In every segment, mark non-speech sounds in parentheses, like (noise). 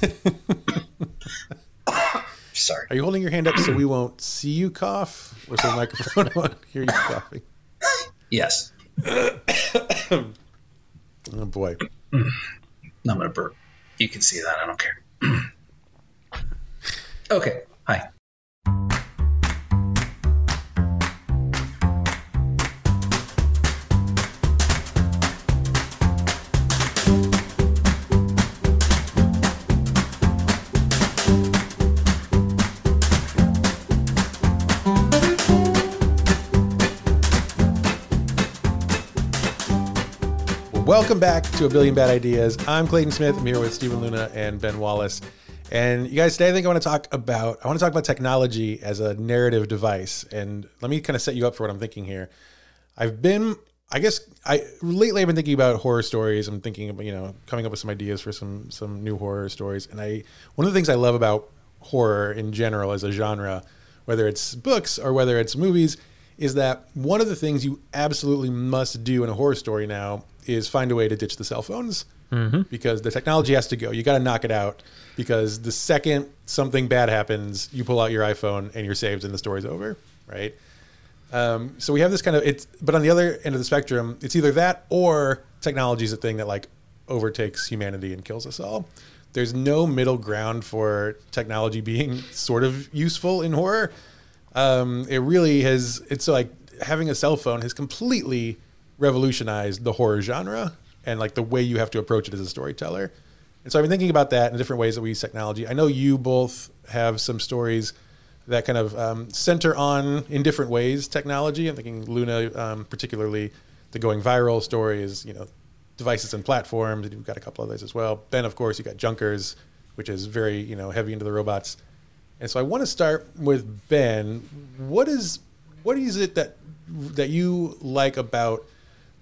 (laughs) Sorry. Are you holding your hand up so we won't see you cough? Or so the microphone (laughs) won't hear you coughing? Yes. (clears throat) Oh boy. I'm gonna burp. You can see that. I don't care. (clears throat) okay. Hi. Welcome back to A Billion Bad Ideas. I'm Clayton Smith. I'm here with Stephen Luna and Ben Wallace. And you guys, today I think I want to talk about I want to talk about technology as a narrative device. And let me kind of set you up for what I'm thinking here. I've been I guess I lately I've been thinking about horror stories. I'm thinking about, you know, coming up with some ideas for some some new horror stories. And I one of the things I love about horror in general as a genre, whether it's books or whether it's movies, is that one of the things you absolutely must do in a horror story now is find a way to ditch the cell phones because the technology has to go. You got to knock it out because the second something bad happens, you pull out your iPhone and you're saved and the story's over, right? Um, so we have this kind of it's, but on the other end of the spectrum, it's either that or technology is a thing that like overtakes humanity and kills us all. There's no middle ground for technology being sort of useful in horror. Um, it really has. It's like having a cell phone has completely revolutionized the horror genre and like the way you have to approach it as a storyteller. And so I've been thinking about that in different ways that we use technology. I know you both have some stories that kind of um, center on in different ways technology. I'm thinking Luna, um, particularly the going viral story is you know devices and platforms. And you've got a couple others as well. Ben, of course, you got Junkers, which is very you know heavy into the robots. And so I want to start with Ben. What is what is it that that you like about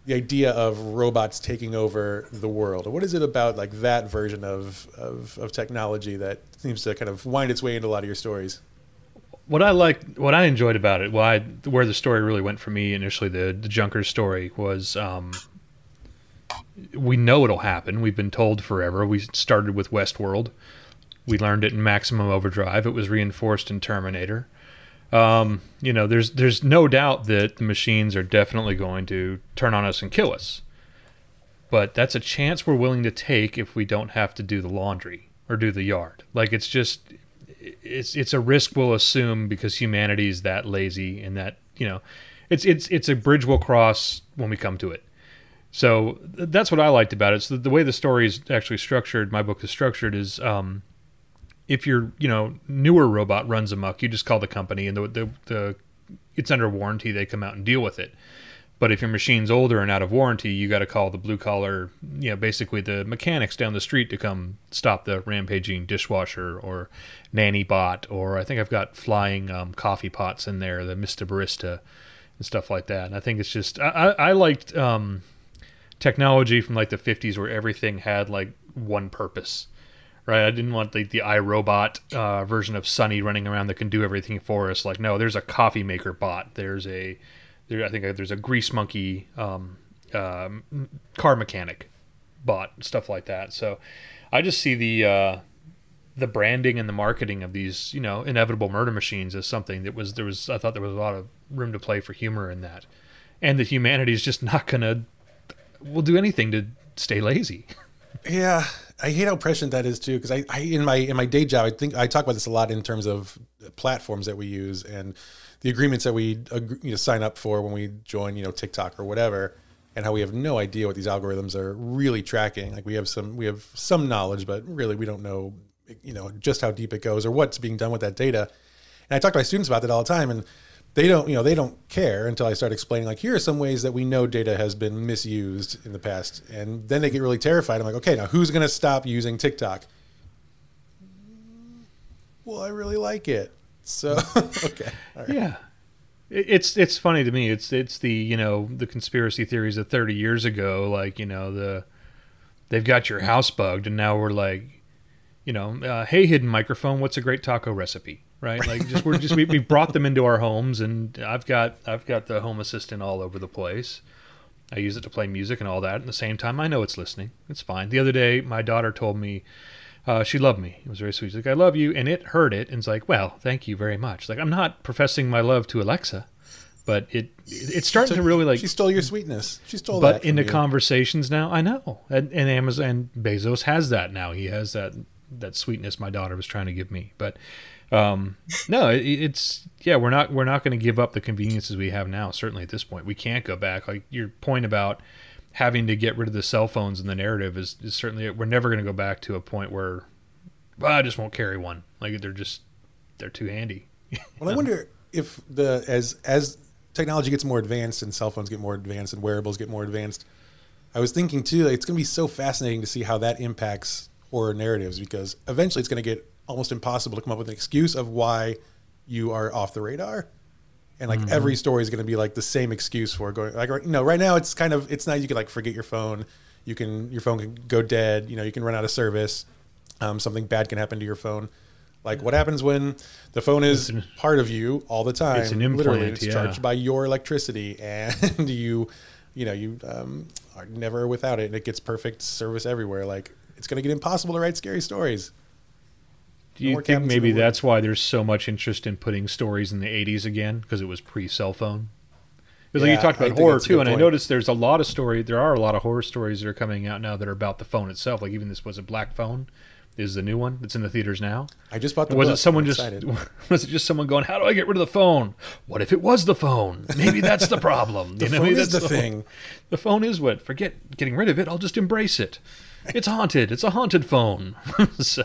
the idea of robots taking over the world? What is it about like that version of, of, of technology that seems to kind of wind its way into a lot of your stories? What I liked, what I enjoyed about it, why where the story really went for me initially, the the Junkers story was, um, we know it'll happen. We've been told forever. We started with Westworld. We learned it in Maximum Overdrive. It was reinforced in Terminator. Um, you know, there's there's no doubt that the machines are definitely going to turn on us and kill us. But that's a chance we're willing to take if we don't have to do the laundry or do the yard. Like it's just it's it's a risk we'll assume because humanity is that lazy and that, you know, it's it's it's a bridge we'll cross when we come to it. So that's what I liked about it. So the, way the story is actually structured, my book is structured is um if your you know newer robot runs amok, you just call the company and the, the the it's under warranty. They come out and deal with it. But if your machine's older and out of warranty, you got to call the blue collar, you know, basically the mechanics down the street to come stop the rampaging dishwasher or nanny bot, or I think I've got flying um, coffee pots in there, the Mr. Barista and stuff like that. And I think it's just I, I, liked um, technology from like the 50s where everything had like one purpose right? I didn't want the the iRobot uh, version of Sonny running around that can do everything for us. Like, no, there's a coffee maker bot. There's a, there, I think there's a grease monkey um, um, car mechanic bot, stuff like that. So, I just see the uh, the branding and the marketing of these, you know, inevitable murder machines as something that was there was. I thought there was a lot of room to play for humor in that, and that humanity is just not gonna will do anything to stay lazy. (laughs) Yeah, I hate how prescient that is too. Because I, I, in my in my day job, I think I talk about this a lot in terms of platforms that we use and the agreements that we you know, sign up for when we join, you know, TikTok or whatever, and how we have no idea what these algorithms are really tracking. Like we have some we have some knowledge, but really we don't know, you know, just how deep it goes or what's being done with that data. And I talk to my students about that all the time, and they don't you know they don't care until i start explaining like here are some ways that we know data has been misused in the past. And then they get really terrified. I'm like okay now who's going to stop using tiktok? Well i really like it. So (laughs) okay yeah. It's it's funny to me. It's it's the you know the conspiracy theories of 30 years ago like you know the they've got your house bugged and now we're like you know uh, hey hidden microphone what's a great taco recipe right? (laughs) Like just we're just we, we brought them into our homes, and I've got I've got the home assistant all over the place. I use it to play music and all that. At the same time, I know it's listening. It's fine. The other day, my daughter told me Uh, she loved me. It was very sweet. She's like, I love you. And it heard it and it's like, well, thank you very much. Like, I'm not professing my love to Alexa, but it it's starting to really like. She stole your sweetness. She stole but that. in from the you. conversations now, I know. And, and Amazon, Bezos has that now. He has that that sweetness my daughter was trying to give me. But um, no, it, it's yeah, we're not we're not going to give up the conveniences we have now. Certainly at this point, we can't go back. Like your point about having to get rid of the cell phones in the narrative is, is certainly we're never going to go back to a point where well, I just won't carry one. Like they're just they're too handy. (laughs) Well, I wonder if the as as technology gets more advanced and cell phones get more advanced and wearables get more advanced, I was thinking too, like, it's going to be so fascinating to see how that impacts horror narratives because eventually it's going to get almost impossible to come up with an excuse of why you are off the radar. And like every story is going to be like the same excuse for going like right- you know right now it's kind of it's not you can like forget your phone. You can your phone can go dead. You know you can run out of service. Um, something bad can happen to your phone. Like what happens when the phone is an- part of you all the time? It's an literally it's yeah. charged by your electricity (laughs) and you you know you um, are never without it and it gets perfect service everywhere. Like it's going to get impossible to write scary stories Do you think maybe that's why there's so much interest in putting stories in the 80s again because it was pre-cell phone? Because like you talked about think horror too, and I noticed there's a lot of story. There are a lot of horror stories that are coming out now that are about the phone itself. Like even this was a Black Phone, is the new one that's in the theaters now. i just bought the was book. it someone just (laughs) was it just someone going, "How do I get rid of the phone? What if it was the phone? Maybe that's the problem." (laughs) the You know, phone is the that's thing The phone is what? Forget getting rid of it. I'll just embrace it. It's haunted. It's a haunted phone. (laughs) so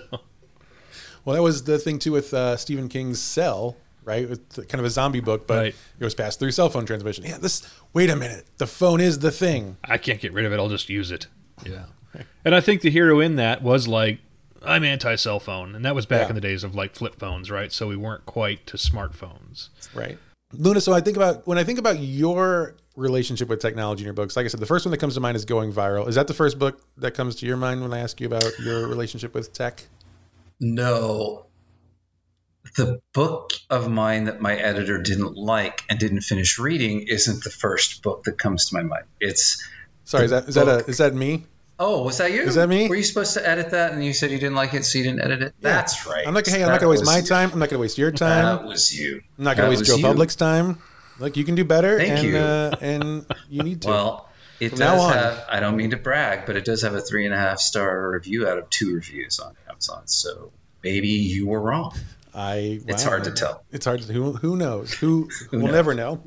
Well, that was the thing too with uh, Stephen King's Cell, right? It's kind of a zombie book, but Right. it was passed through cell phone transmission. Yeah, this. Wait a minute, the phone is the thing. I can't get rid of it. I'll just use it. Yeah. (laughs) And I think the hero in that was like, I'm anti cell phone. And that was back Yeah. in the days of like flip phones, right? So we weren't quite to smartphones. Right. Luna, so I think about when I think about your relationship with technology in your books, like I said, the first one that comes to mind is Going Viral. Is that the first book that comes to your mind when I ask you about your relationship with tech? No. The book of mine that my editor didn't like and didn't finish reading isn't the first book that comes to my mind. It's Sorry, is that is that a is that me? oh, was that you? Is that me? Were you supposed to edit that and you said you didn't like it, so you didn't edit it? That's right. I'm like, hey, I'm not gonna waste my you. time. I'm not gonna waste your time. That was you. I'm not gonna that waste was Joe you. Public's time. Like you can do better, Thank and you. Uh, and you need to. Well, it From does have. I don't mean to brag, but it does have a three and a half star review out of two reviews on Amazon. So maybe you were wrong. I It's hard to tell. It's hard to who who knows who, Who we'll knows? never know.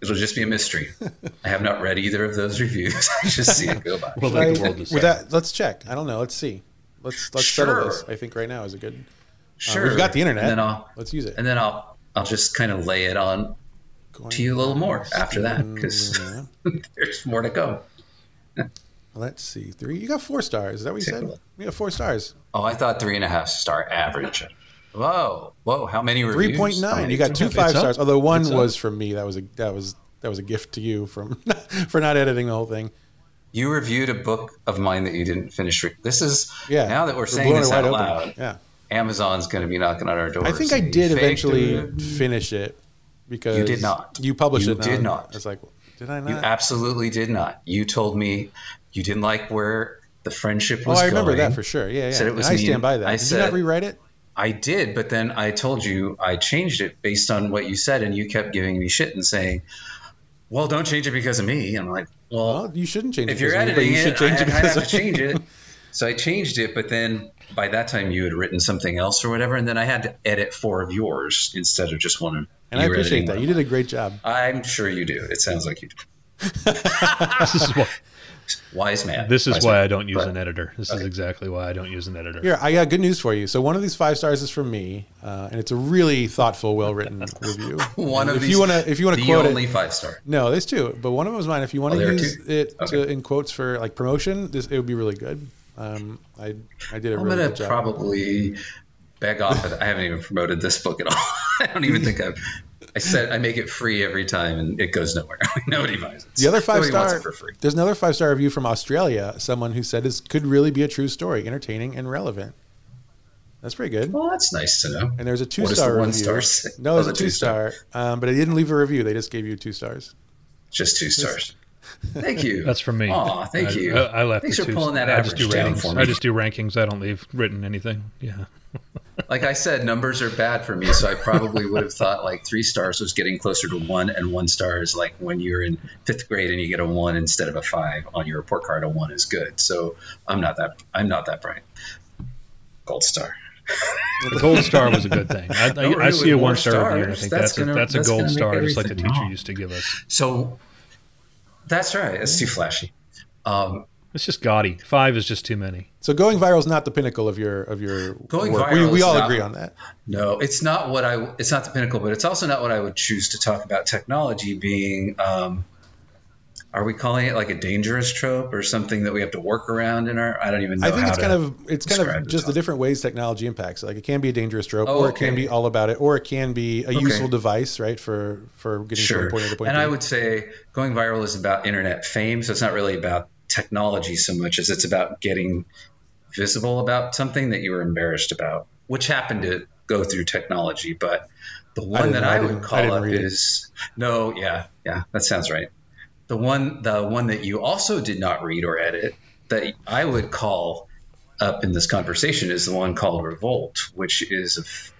It'll just be a mystery. I have not read either of those reviews. (laughs) I just see it go by. Well, I- like the world is with that, let's check. I don't know. Let's see. Let's let's settle this. I think right now is a good. sure, uh, we've got the internet. And then I'll Let's use it. and then I'll I'll just kind of lay it on Going to you a little more after that because (laughs) there's more to go. (laughs) Let's see. Three. You got four stars. Is that what you Take said? We got four stars. Oh, I thought three and a half star average. Whoa, whoa! How many reviews? Three point How nine. many? You got two It's five up. stars. Although one It's up. was from me. That was a that was that was a gift to you from (laughs) for not editing the whole thing. You reviewed a book of mine that you didn't finish. Re- this is Yeah. Now that we're We're saying this it wide out open. loud, Yeah. Amazon's going to be knocking on our door. I think I did eventually it." finish it because You did not. You published You it. did not. I was like, did I not? You absolutely did not. You told me you didn't like where the friendship was. oh, I remember going. that for sure. Yeah, yeah. Said it was And I me. stand by that. I did you not rewrite it? I did, but then I told you I changed it based on what you said, and you kept giving me shit and saying, "Well, don't change it because of me." I'm like, "Well, Well, you shouldn't change it if it. you're because of me, but editing you should change I, it I have to change it." So I changed it, but then by that time you had written something else or whatever, and then I had to edit four of yours instead of just one. And I appreciate that. You did a great job. I'm sure you do. It sounds like you do. (laughs) This is why, Wise man. this is Wise why man. I don't use But- an editor. This is exactly why I don't use an editor. Here, I got good news for you. So one of these five stars is from me, uh, and it's a really thoughtful, well-written (laughs) review. One And of if these, you want to, if you want to the quote only it, five star. no, there's two, but one of them is mine. If you want Oh, to there are use two? it to, in quotes for like promotion, this it would be really good. Um, I I did a I'm really gonna good job. probably beg off. It. I haven't even promoted this book at all. (laughs) I don't even think I've. I said I make it free every time, and it goes nowhere. (laughs) Nobody buys it. The other five Nobody wants star. it for free. There's another five star review from Australia. Someone who said this could really be a true story, entertaining and relevant. That's pretty good. Well, that's nice to know. And there's a two What star one review. star? No, Oh, there's the a two two-star. star, um, but they didn't leave a review. They just gave you two stars. Just two stars. Thank you. That's from me. Aw, thank I, you. I, I left Thanks for two. pulling that I just do average down for me. I just do rankings. I don't leave written anything. Yeah. (laughs) Like I said, numbers are bad for me, so I probably would have thought like three stars was getting closer to one, and one star is like when you're in fifth grade and you get a one instead of a five on your report card. A one is good. So I'm not that. I'm not that bright. Gold star. The gold star was a good thing. I, (laughs) I, I see a one star review. and I think that's that's, gonna- a, that's a gold star, just like the teacher wrong. used to give us. So that's right. It's too flashy. Um, It's just gaudy. Five is just too many. So going viral is not the pinnacle of your of your Going work. viral we, we all not- agree on that. No, it's not what I. It's not the pinnacle, but it's also not what I would choose to talk about technology being. Um, are we calling it like a dangerous trope or something that we have to work around in our? I don't even know. I think it's kind of it's kind of just the different ways technology impacts. Like it can be a dangerous trope, Oh, or it can be all about it, or it can be a useful device, right, for for getting from point A to point And B. I would say going viral is about internet fame, so it's not really about technology so much as it's about getting visible about something that you were embarrassed about, which happened to go through technology. But the one didn't that. I I, would call didn't up is it. is no, yeah, yeah, that sounds right. The one, the one that you also did not read or edit that I would call up in this conversation is the one called Revolt, which is a f-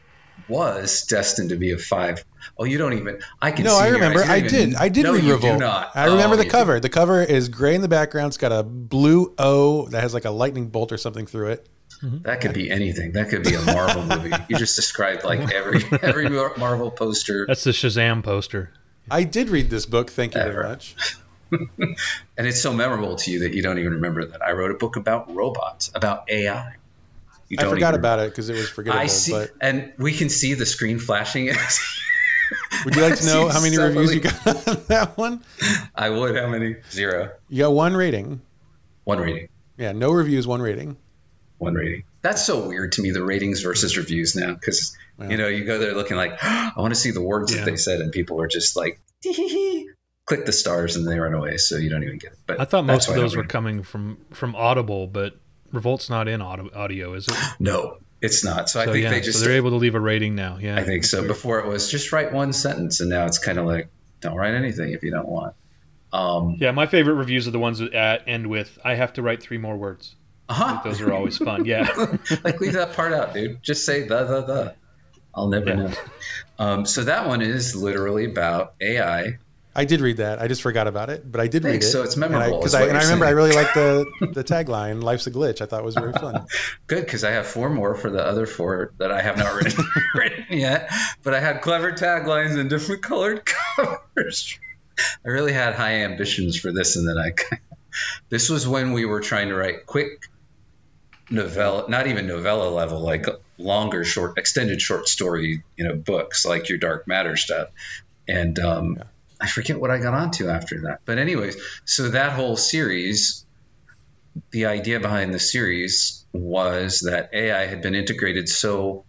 was destined to be a five. Oh, you don't even. I can. no, see I remember. eyes. You I don't did. even- I did no, read you Revolt. Do not. I remember Oh, the you cover. The cover is gray in the background. It's got a blue O that has like a lightning bolt or something through it. do. That could be anything. That could be a Marvel movie. You just described like every (laughs) every Marvel poster, That's the Shazam poster. I did read this book. Thank you very much. (laughs) and it's so memorable to you that you don't even remember that. I wrote a book about robots, about AI. You I forgot about it because it was forgettable. I see, But and we can see the screen flashing. (laughs) would you like to know how many so reviews many- you got on (laughs) that one? I would. How many? Zero. You got one rating. One rating. Yeah, no reviews, one rating. One rating. That's so weird to me. The ratings versus reviews now, because Yeah. you know you go there looking like I want to see the words Yeah. that they said, and people are just like (laughs) click the stars and they run away, so you don't even get it. But I thought most of those were coming from from Audible, but Revolt's not in audio, audio is it? No, it's not. So, I think yeah, they just. so they're able to leave a rating now. Yeah, I think so. Weird. Before it was just write one sentence, and now it's kind of like don't write anything if you don't want. Um, Yeah, my favorite reviews are the ones that uh, end with "I have to write three more words." Uh-huh. Those are always fun. Yeah, (laughs) like leave that part out, dude. Just say the the the. I'll never Yeah. know. Um, so that one is literally about AI. I did read that. I just forgot about it, but I did read it. So it's memorable, Because is I, and I you're remember I really liked the (laughs) the tagline "Life's a glitch." I thought it was very fun. Good because I have four more for the other four that I have not written, (laughs) written yet. But I had clever taglines and different colored covers. I really had high ambitions for this, and then I. This was when we were trying to write quick novella, not even novella level, like longer, short, extended short story, you know, books like your Dark Matter stuff, and um, I forget what I got onto after that. But anyways, so that whole series the idea behind the series was that AI had been integrated so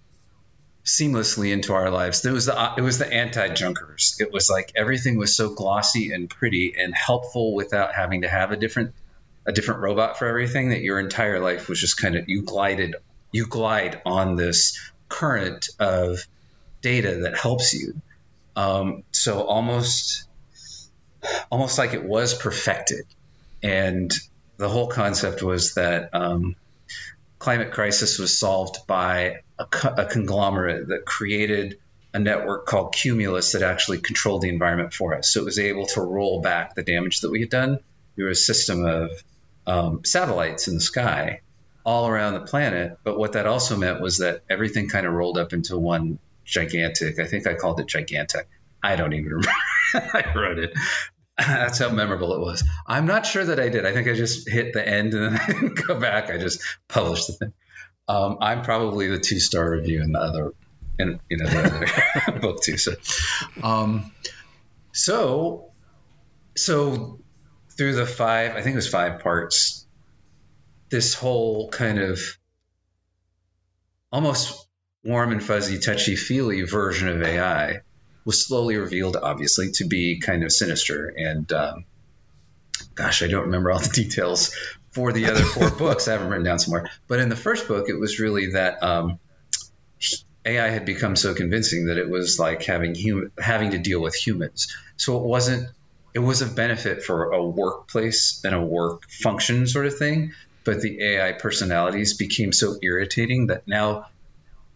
seamlessly into our lives. It was the it was the anti junkers. It was like everything was so glossy and pretty and helpful without having to have a different a different robot for everything. That your entire life was just kind of you glided you glide on this current of data that helps you. Um, so almost almost like it was perfected and the whole concept was that um, climate crisis was solved by a, a conglomerate that created a network called Cumulus that actually controlled the environment for us. So it was able to roll back the damage that we had done through a system of um, satellites in the sky all around the planet. But what that also meant was that everything kind of rolled up into one gigantic. I think I called it gigantic. I don't even remember. (laughs) I wrote it. That's how memorable it was. I'm not sure that I did. I think I just hit the end and then (laughs) I didn't go back. I just published the thing. Um, I'm probably the two star review in the other, in you know the other (laughs) book too. So, um, so, so through the five, I think it was five parts. This whole kind of almost warm and fuzzy, touchy feely version of AI was slowly revealed, obviously, to be kind of sinister. And um, gosh, I don't remember all the (laughs) details for the other four (laughs) books. I haven't written down somewhere. But in the first book, it was really that um, AI had become so convincing that it was like having hum- having to deal with humans. So it wasn't it was a benefit for a workplace and a work function sort of thing. But the AI personalities became so irritating that now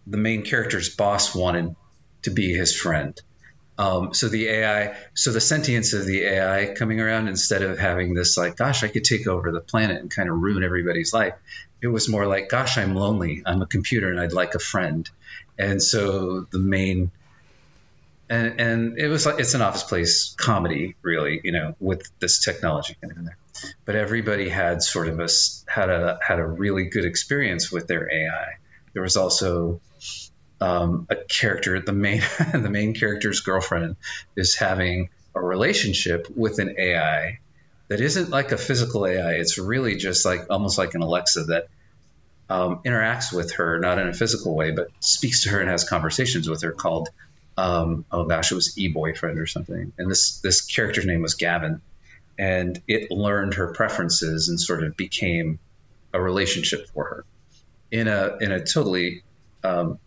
the main character's boss wanted to be his friend. Um, so the AI, so the sentience of the AI coming around instead of having this like, gosh, I could take over the planet and kind of ruin everybody's life. It was more like, gosh, I'm lonely. I'm a computer and I'd like a friend. And so the main, and and it was like it's an office place comedy, really, you know, with this technology in there. But everybody had sort of a had a had a really good experience with their AI. There was also um, a character, the main (laughs) the main character's girlfriend is having a relationship with an AI that isn't like a physical AI. It's really just like almost like an Alexa that um, interacts with her, not in a physical way, but speaks to her and has conversations with her. Called um, oh gosh, it was e boyfriend or something. And this this character's name was Gavin, and it learned her preferences and sort of became a relationship for her in a in a totally um,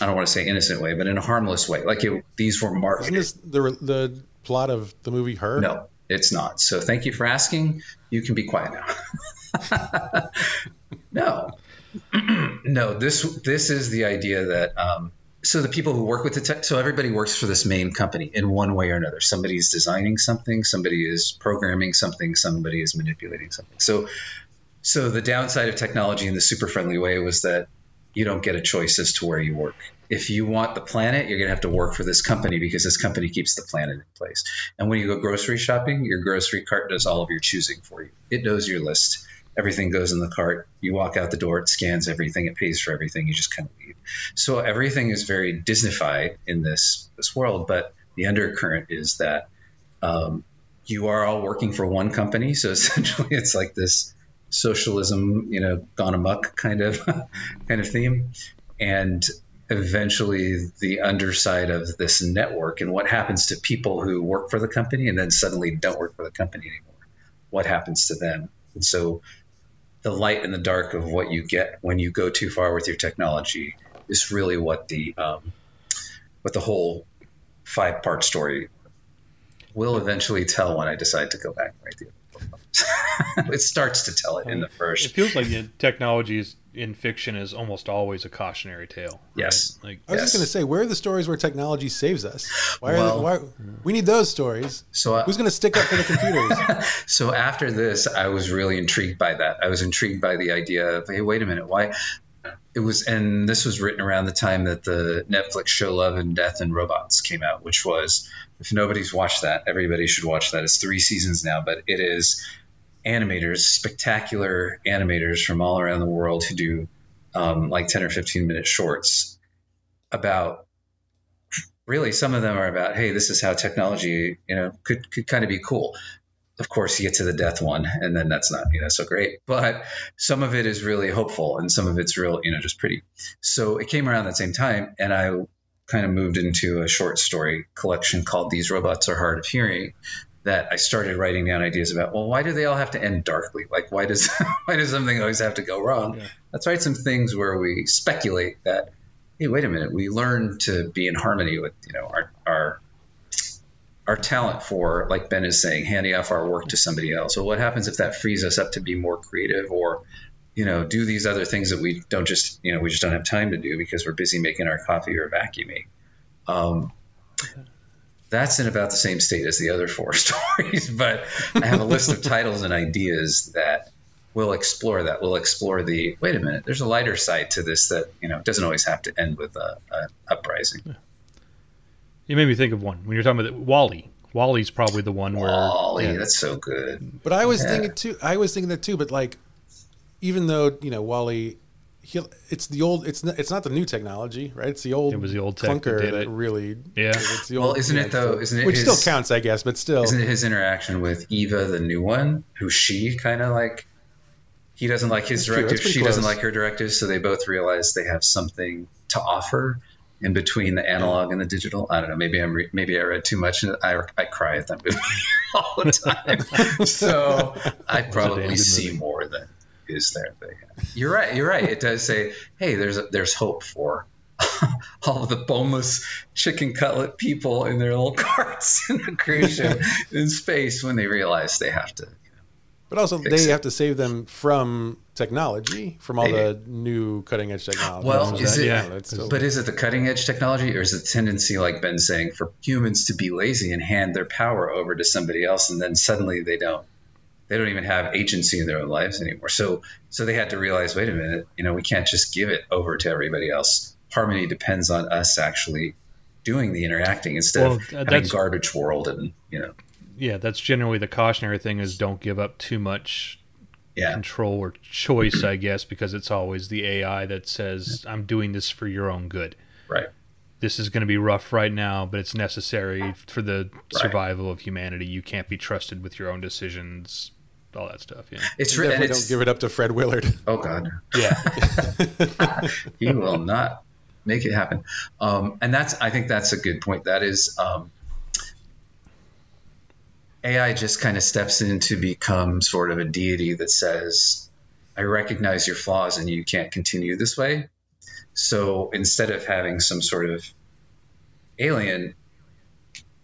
I don't want to say innocent way, but in a harmless way. Like it, these were marketed. Isn't this the the plot of the movie Her? No, it's not. So thank you for asking. You can be quiet now. (laughs) no, (clears throat) no. This this is the idea that um, so the people who work with the tech. So everybody works for this main company in one way or another. Somebody is designing something. Somebody is programming something. Somebody is manipulating something. So so the downside of technology in the super friendly way was that you don't get a choice as to where you work. If you want the planet, you're going to have to work for this company because this company keeps the planet in place. And when you go grocery shopping, your grocery cart does all of your choosing for you. It knows your list. Everything goes in the cart. You walk out the door, it scans everything, it pays for everything. You just kind of leave. So everything is very Disneyfied in this this world. But the undercurrent is that um, you are all working for one company. So (laughs) essentially, it's like this socialism, you know, gone amok kind of (laughs) kind of theme, and eventually the underside of this network and what happens to people who work for the company and then suddenly don't work for the company anymore. What happens to them? And so the light and the dark of what you get when you go too far with your technology is really what the um, what the whole five part story will eventually tell when I decide to go back and write the (laughs) it starts to tell it in the first. It feels like the technology is in fiction is almost always a cautionary tale. Yes. Like I was Yes. just going to say, where are the stories where technology saves us? Why are Well- they, why, we need those stories. So, uh, Who's going to stick up for the computers? (laughs) so after this, I was really intrigued by that. I was intrigued by the idea of, hey, wait a minute, why? It was, and this was written around the time that the Netflix show Love and Death and Robots came out, which was, if nobody's watched that, everybody should watch that. It's three seasons now, but it is animators, spectacular animators from all around the world who do um, like 10 or 15 minute shorts about really some of them are about hey this is how technology you know could, could kind of be cool of course you get to the death one and then that's not you know so great. But some of it is really hopeful and some of it's real you know just pretty. So it came around that same time and i kind of moved into a short story collection called these robots are hard of hearing that i started writing down ideas about well why do they all have to end darkly? Like why does (laughs) why does something always have to go wrong? Yeah. let's write some things where we speculate that hey wait a minute we learn to be in harmony with you know our our our talent for, like Ben is saying, handing off our work to somebody else. So what happens if that frees us up to be more creative or, you know, do these other things that we don't just, you know, we just don't have time to do because we're busy making our coffee or vacuuming. Um, that's in about the same state as the other four (laughs) stories, but I have a list of titles and ideas that we'll explore that. We'll explore the wait a minute. There's a lighter side to this that you know doesn't always have to end with a, a uprising. You made me think of one when you're talking about the, WALL-E. WALL-E's probably the one where WALL-E, yeah. that's so good. But I was Yeah. thinking too. I was thinking that too. But like, even though you know WALL-E, he, it's the old. It's not. It's not the new technology, right? It's the old. It was the old tech that that, it. really. Yeah. It's the Well, old, isn't yeah, it though? it's the- Isn't it which his, still counts, I guess, but still. Isn't it his interaction with Eva, the new one, who she kind of like? He doesn't like his That's true. That's directives. pretty She doesn't like her directives. So they both realize they have something to offer in between the analog and the digital. I don't know. Maybe I'm re- maybe I read too much. And I I cry at that movie (laughs) all the time. (laughs) so I probably see movie. more than is there. But yeah. You're right. You're right. It does say, hey, there's a, there's hope for (laughs) all of the boneless chicken cutlet people in their little carts in the cruise ship in space when they realize they have to. But also, they it. have to save them from technology, from all They the new cutting edge technology. Well, So is that- it- you know, it's still- But is it the cutting edge technology, or is it the tendency, like Ben's saying, for humans to be lazy and hand their power over to somebody else, and then suddenly they don't, they don't even have agency in their own lives anymore. So, so they had to realize, wait a minute, you know, we can't just give it over to everybody else. Harmony depends on us actually doing the interacting instead Well, of having that's- garbage world and you know, Yeah, that's generally the cautionary thing is don't give up too much yeah, control or choice, I guess, because it's always the AI that says, I'm doing this for your own good. right. This is going to be rough right now, but it's necessary for the survival of humanity. You can't be trusted with your own decisions, all that stuff. Yeah. It's re- definitely it's don't give it up to Fred Willard. (laughs) oh god, Yeah. (laughs) he will not make it happen. Um, and that's, I think that's a good point. That is, um, AI just kind of steps in to become sort of a deity that says, I recognize your flaws and you can't continue this way. So instead of having some sort of alien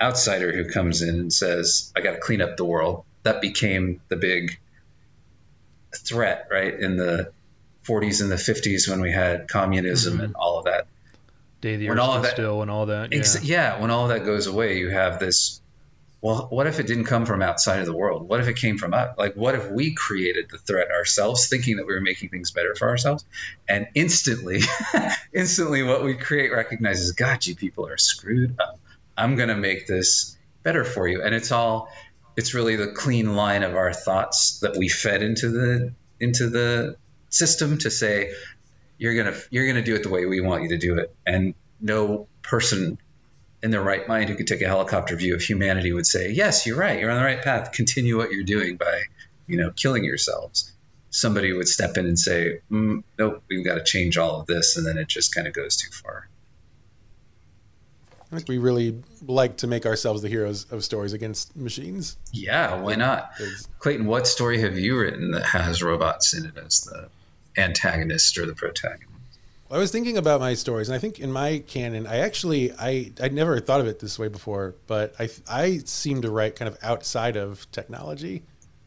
outsider who comes in and says, I got to clean up the world, that became the big threat, right? In the 40s and the 50s when we had communism mm-hmm. and all of that. Day of the When Earth all of that- still and all that. Yeah. Ex- yeah, when all of that goes away, you have this. Well, what if it didn't come from outside of the world? What if it came from us? Like, what if we created the threat ourselves, thinking that we were making things better for ourselves, and instantly, (laughs) instantly, what we create recognizes, God, you people are screwed up. I'm gonna make this better for you, and it's all. It's really the clean line of our thoughts that we fed into the into the system to say, you're gonna you're gonna do it the way we want you to do it, and no person in their right mind who could take a helicopter view of humanity would say, "Yes, you're right. You're on the right path. Continue what you're doing by, you know, killing yourselves." Somebody would step in and say, mm, "Nope, we've got to change all of this," and then it just kind of goes too far. I think we really like to make ourselves the heroes of stories against machines. Yeah, why not? Clayton, what story have you written that has robots in it as the antagonist or the protagonist? I was thinking about my stories, and I think in my canon, I actually I I never thought of it this way before, but I I seem to write kind of outside of technology.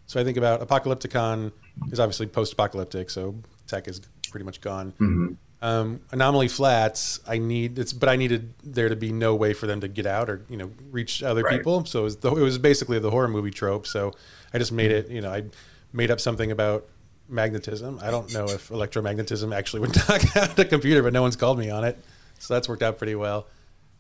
So I think about Apocalypticon is obviously post-apocalyptic, so tech is pretty much gone. Mhm. Um, Anomaly Flats, I need it's, but I needed there to be no way for them to get out or you know reach other Right. people. So it was, the, it was basically the horror movie trope. So I just made it. You know, I made up something about magnetism. I don't know if electromagnetism actually would (laughs) knock out a computer, but no one's called me on it. So that's worked out pretty well.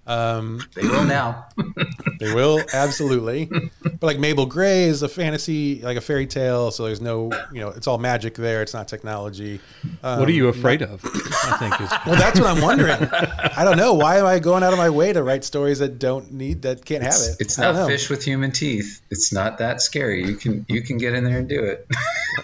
Um, They will now. (clears throat) they will absolutely, but like Mabel Gray is a fantasy, like a fairy tale. So there's no, you know, it's all magic there. It's not technology. Um, what are you afraid of? I think is (laughs) well, that's what I'm wondering. I don't know. Why am I going out of my way to write stories that don't need that can't have it? It's don't know. fish with human teeth. It's not that scary. You can you can get in there and do it. (laughs)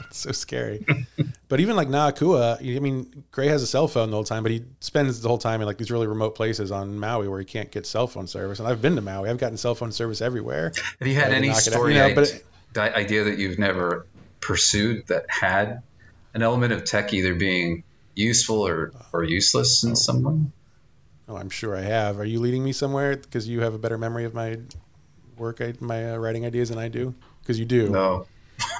It's so scary. (laughs) but even like Naakua, I mean, Gray has a cell phone the whole time, but he spends the whole time in like these really remote places on Maui where he can't get cell phone service. And I've been to Maui. I've gotten cell phone service everywhere. Have you had any knock it out. story You know, i- but- the idea that you've never pursued that had an element of tech either being useful or, or useless in some way? Oh, I'm sure I have. Are you leading me somewhere because you have a better memory of my work, my uh, writing ideas than I do? Because you do. No. (laughs)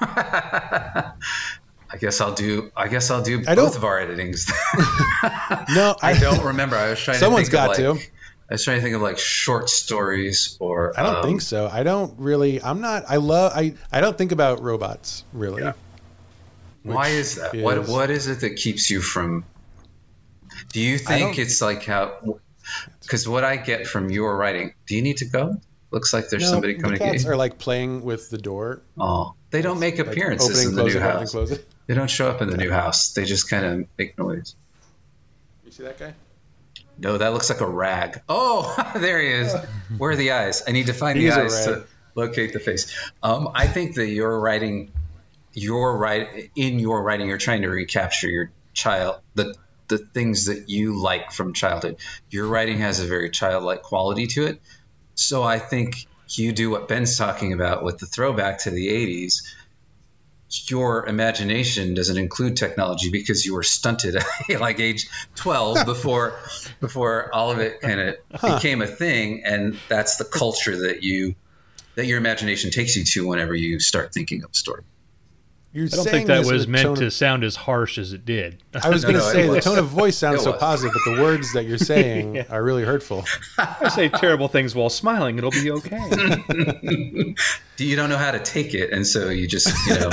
I guess I'll do. I guess I'll do I both of our editings. (laughs) No, (laughs) I don't remember. I was trying. Someone's to think got of like, to. I was trying to think of like short stories or. I don't um, think so. I don't really. I'm not. I love. I. I don't think about robots really. Yeah. Why is that? What is- What is it that keeps you from? Do you think it's like how? Because what I get from your writing, do you need to go? Looks like there's No, somebody the coming to get cats you. are like playing with the door. Oh, they don't make like appearances opening, in the new house. Closing. They don't show up in the new house. They just kind of make noise. You see that guy? No, that looks like a rag. Oh, (laughs) there he is. (laughs) Where are the eyes? I need to find He's the eyes to locate the face. Um, I think that your writing, your right in your writing, you're trying to recapture your child the the things that you like from childhood. Your writing has a very childlike quality to it. So I think you do what Ben's talking about with the throwback to the '80s. Your imagination doesn't include technology because you were stunted (laughs) like age 12 (laughs) before before all of it kind of huh. became a thing and that's the culture that you that your imagination takes you to whenever you start thinking of a story you're I don't think that was meant to of, sound as harsh as it did. I was (laughs) going to no, say the tone of voice sounds (laughs) so positive, but the words that you're saying (laughs) yeah. are really hurtful. I say terrible things while smiling; it'll be okay. you don't know how to take it, and so you just you know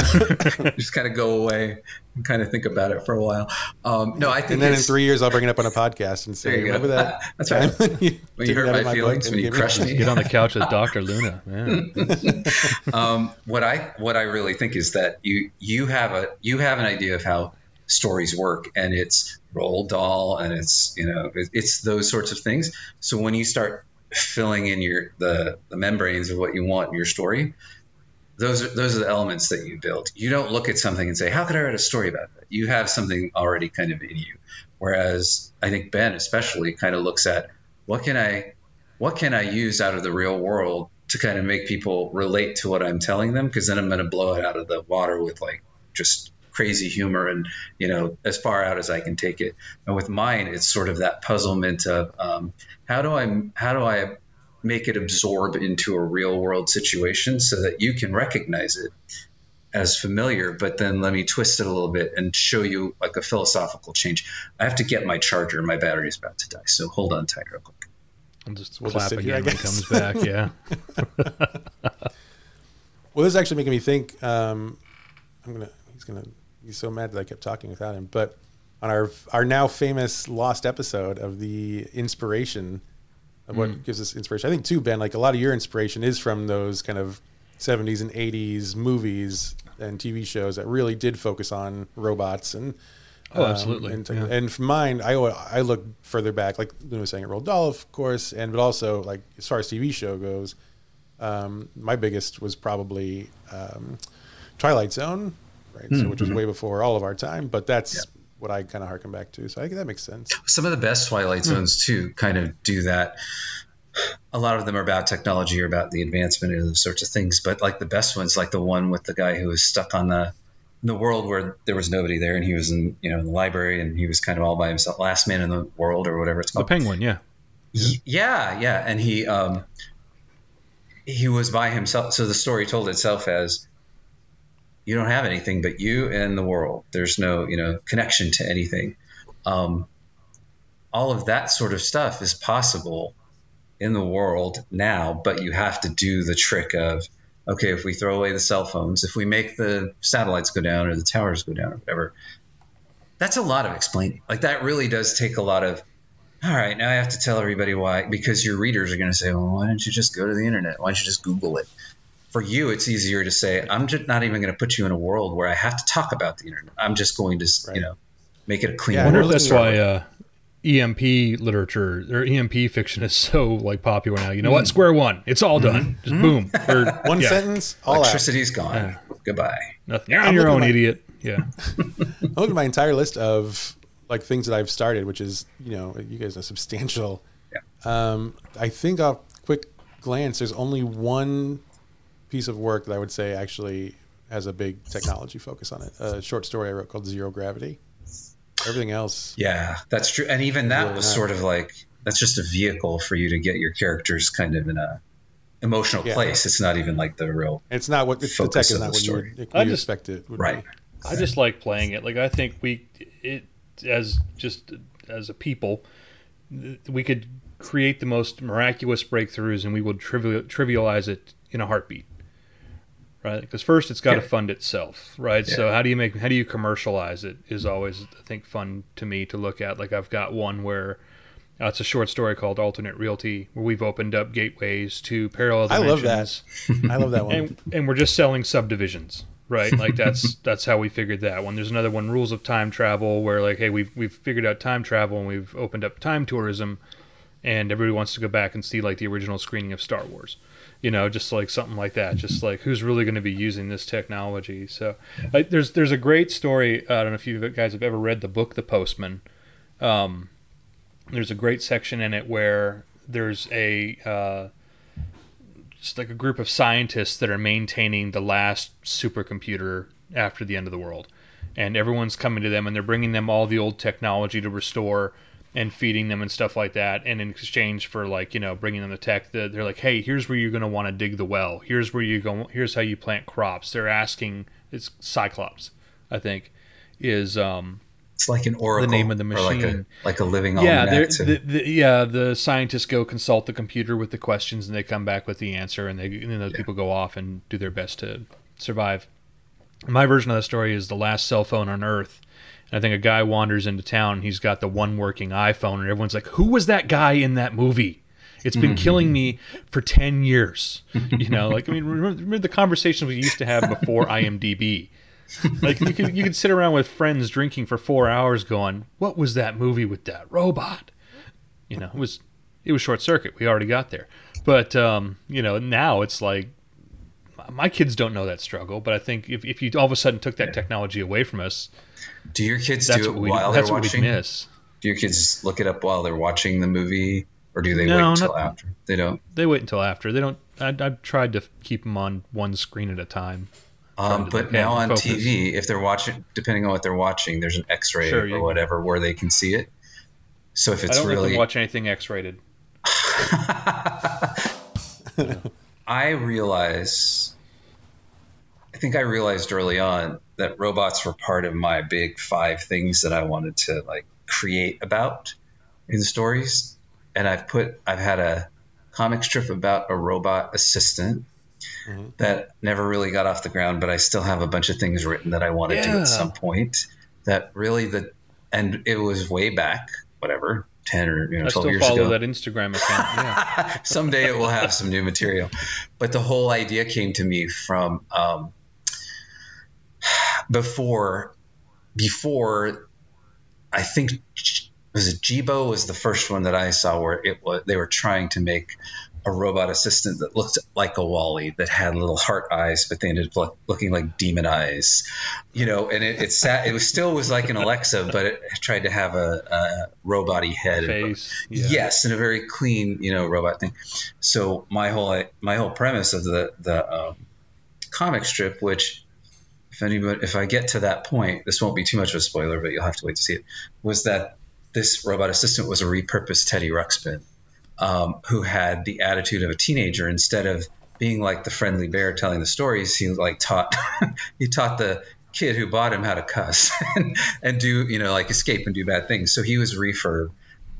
just kind of go away and kind of think about it for a while. Um, no, I think. And then in three years, I'll bring it up on a podcast and say, "Remember go. that? That's right. when you, when you hurt my, my feelings, when you crushed me. Get on the couch with Doctor Luna. um, what I what I really think is that you you have a you have an idea of how stories work, and it's Roald Dahl and it's you know it's those sorts of things. So when you start filling in your the, the membranes of what you want in your story, those are those are the elements that you build. You don't look at something and say, "How could I write a story about that?" You have something already kind of in you. Whereas I think Ben especially kind of looks at what can I what can I use out of the real world to kind of make people relate to what I'm telling them because then I'm going to blow it out of the water with like just crazy humor and you know as far out as I can take it. And with mine, it's sort of that puzzlement of um, how do I how do I make it absorb into a real world situation so that you can recognize it as familiar, but then let me twist it a little bit and show you like a philosophical change. I have to get my charger. My battery is about to die. So hold on tight real quick. I'll just we'll clap just again here, when he comes back. Yeah. (laughs) well, this is actually making me think. Um, I'm gonna. He's gonna. He's so mad that I kept talking without him. But on our our now famous lost episode of the inspiration of what mm. gives us inspiration. I think too, Ben, like a lot of your inspiration is from those kind of 70s and 80s movies and TV shows that really did focus on robots and oh, um, absolutely. And, yeah. and for mine, I I look further back, like Luna was saying, at Roald Dahl, of course, and but also like as far as TV show goes, um, my biggest was probably um, Twilight Zone, right? Mm-hmm. So which was mm-hmm. way before all of our time, but that's yeah what I kind of harken back to. So I think that makes sense. Some of the best Twilight hmm. Zones too kind of do that. A lot of them are about technology or about the advancement of those sorts of things. But like the best ones, like the one with the guy who was stuck on the in the world where there was nobody there, and he was in you know in the library, and he was kind of all by himself, last man in the world or whatever it's called. The Penguin, yeah, yeah, yeah, and he um, he was by himself. So the story told itself as you don't have anything but you and the world. There's no, you know, connection to anything. Um, all of that sort of stuff is possible in the world now, but you have to do the trick of, okay, if we throw away the cell phones, if we make the satellites go down or the towers go down or whatever, that's a lot of explaining. Like that really does take a lot of, all right, now I have to tell everybody why, because your readers are going to say, well, why don't you just go to the internet? Why don't you just Google it? for you, it's easier to say, I'm just not even going to put you in a world where I have to talk about the internet. I'm just going to, right. you know, make it a clean. Yeah, I wonder if that's why uh, EMP literature or EMP fiction is so like popular now. You know mm. what? Square one. It's all done. Mm-hmm. Just boom. (laughs) Or, one yeah. sentence. All Electricity's out. gone. Yeah. Goodbye. Nothing. You're on your own, my, idiot. Yeah. (laughs) I look at my entire list of like things that I've started, which is you know you guys are substantial. Yeah. Um, I think a quick glance, there's only one piece of work that I would say actually has a big technology focus on it. A short story I wrote called Zero Gravity. Everything else. Yeah, that's true. And even that really was not. sort of like that's just a vehicle for you to get your characters kind of in a emotional yeah. place. It's not even like the real. It's not what the tech is not what you, would, I you just, expect it. right. Be. I just like playing it. Like I think we it as just as a people we could create the most miraculous breakthroughs and we would trivial, trivialize it in a heartbeat right? Because first it's got to yeah. fund itself, right? Yeah. So how do you make how do you commercialize it is always I think fun to me to look at. Like I've got one where uh, it's a short story called Alternate Realty, where we've opened up gateways to parallel dimensions. I love that. I love that one. and, and we're just selling subdivisions, right? Like that's (laughs) that's how we figured that one. There's another one, Rules of Time Travel, where like, hey, we've we've figured out time travel and we've opened up time tourism, and everybody wants to go back and see like the original screening of Star Wars you know, just like something like that. Just like who's really going to be using this technology? So I, there's there's a great story. I don't know if you guys have ever read the book The Postman. Um, there's a great section in it where there's a uh, just like a group of scientists that are maintaining the last supercomputer after the end of the world, and everyone's coming to them and they're bringing them all the old technology to restore and feeding them and stuff like that. And in exchange for like you know bringing them the tech, they're like, hey, here's where you're going to want to dig the well. Here's where you go. Here's how you plant crops. They're asking. It's Cyclops, I think, is um, it's like an oracle. The name of the machine, like a, like a living yeah. The, the, yeah, the scientists go consult the computer with the questions, and they come back with the answer, and they and those yeah. people go off and do their best to survive. My version of the story is the last cell phone on Earth. And I think a guy wanders into town. And he's got the one working iPhone, and everyone's like, "Who was that guy in that movie?" It's been mm-hmm. killing me for ten years. (laughs) You know, like I mean, remember, remember the conversations we used to have before (laughs) IMDb like you could you could sit around with friends drinking for four hours, going, "What was that movie with that robot?" You know, it was it was short circuit. We already got there, but um, you know now it's like my kids don't know that struggle. But I think if if you all of a sudden took that technology away from us, do your kids do it we, while that's they're what watching? Miss. Do your kids look it up while they're watching the movie, or do they no, wait until after? They don't. They wait until after. They don't. I, I've tried to keep them on one screen at a time. Um, but now on focus. TV, if they're watching, depending on what they're watching, there's an X-ray sure, or whatever where they can see it. So if it's I don't really watch anything X-rated. (laughs) I realize, I think I realized early on that robots were part of my big five things that I wanted to like create about in stories, and I've put, I've had a comic strip about a robot assistant mm-hmm. that never really got off the ground, but I still have a bunch of things written that I want to yeah. do at some point. That really the and it was way back, whatever, ten or you know, twelve years ago. I still follow that Instagram account. Yeah. (laughs) Someday it will have some new material, but the whole idea came to me from um, before before I think was it Jibo was the first one that I saw where it was they were trying to make a robot assistant that looked like a WALL-E that had little heart eyes, but they ended up looking like demon eyes, you know. And it, it sat, it was still was like an Alexa, but it tried to have a, a robot-y head, face, yeah. yes, and a very clean, you know, robot thing. So my whole my whole premise of the the um, comic strip, which if anybody if I get to that point, this won't be too much of a spoiler, but you'll have to wait to see it. Was that this robot assistant was a repurposed Teddy Ruxpin um, who had the attitude of a teenager instead of being like the friendly bear telling the stories he like taught (laughs) he taught the kid who bought him how to cuss and, (laughs) and do you know like escape and do bad things. So he was refurb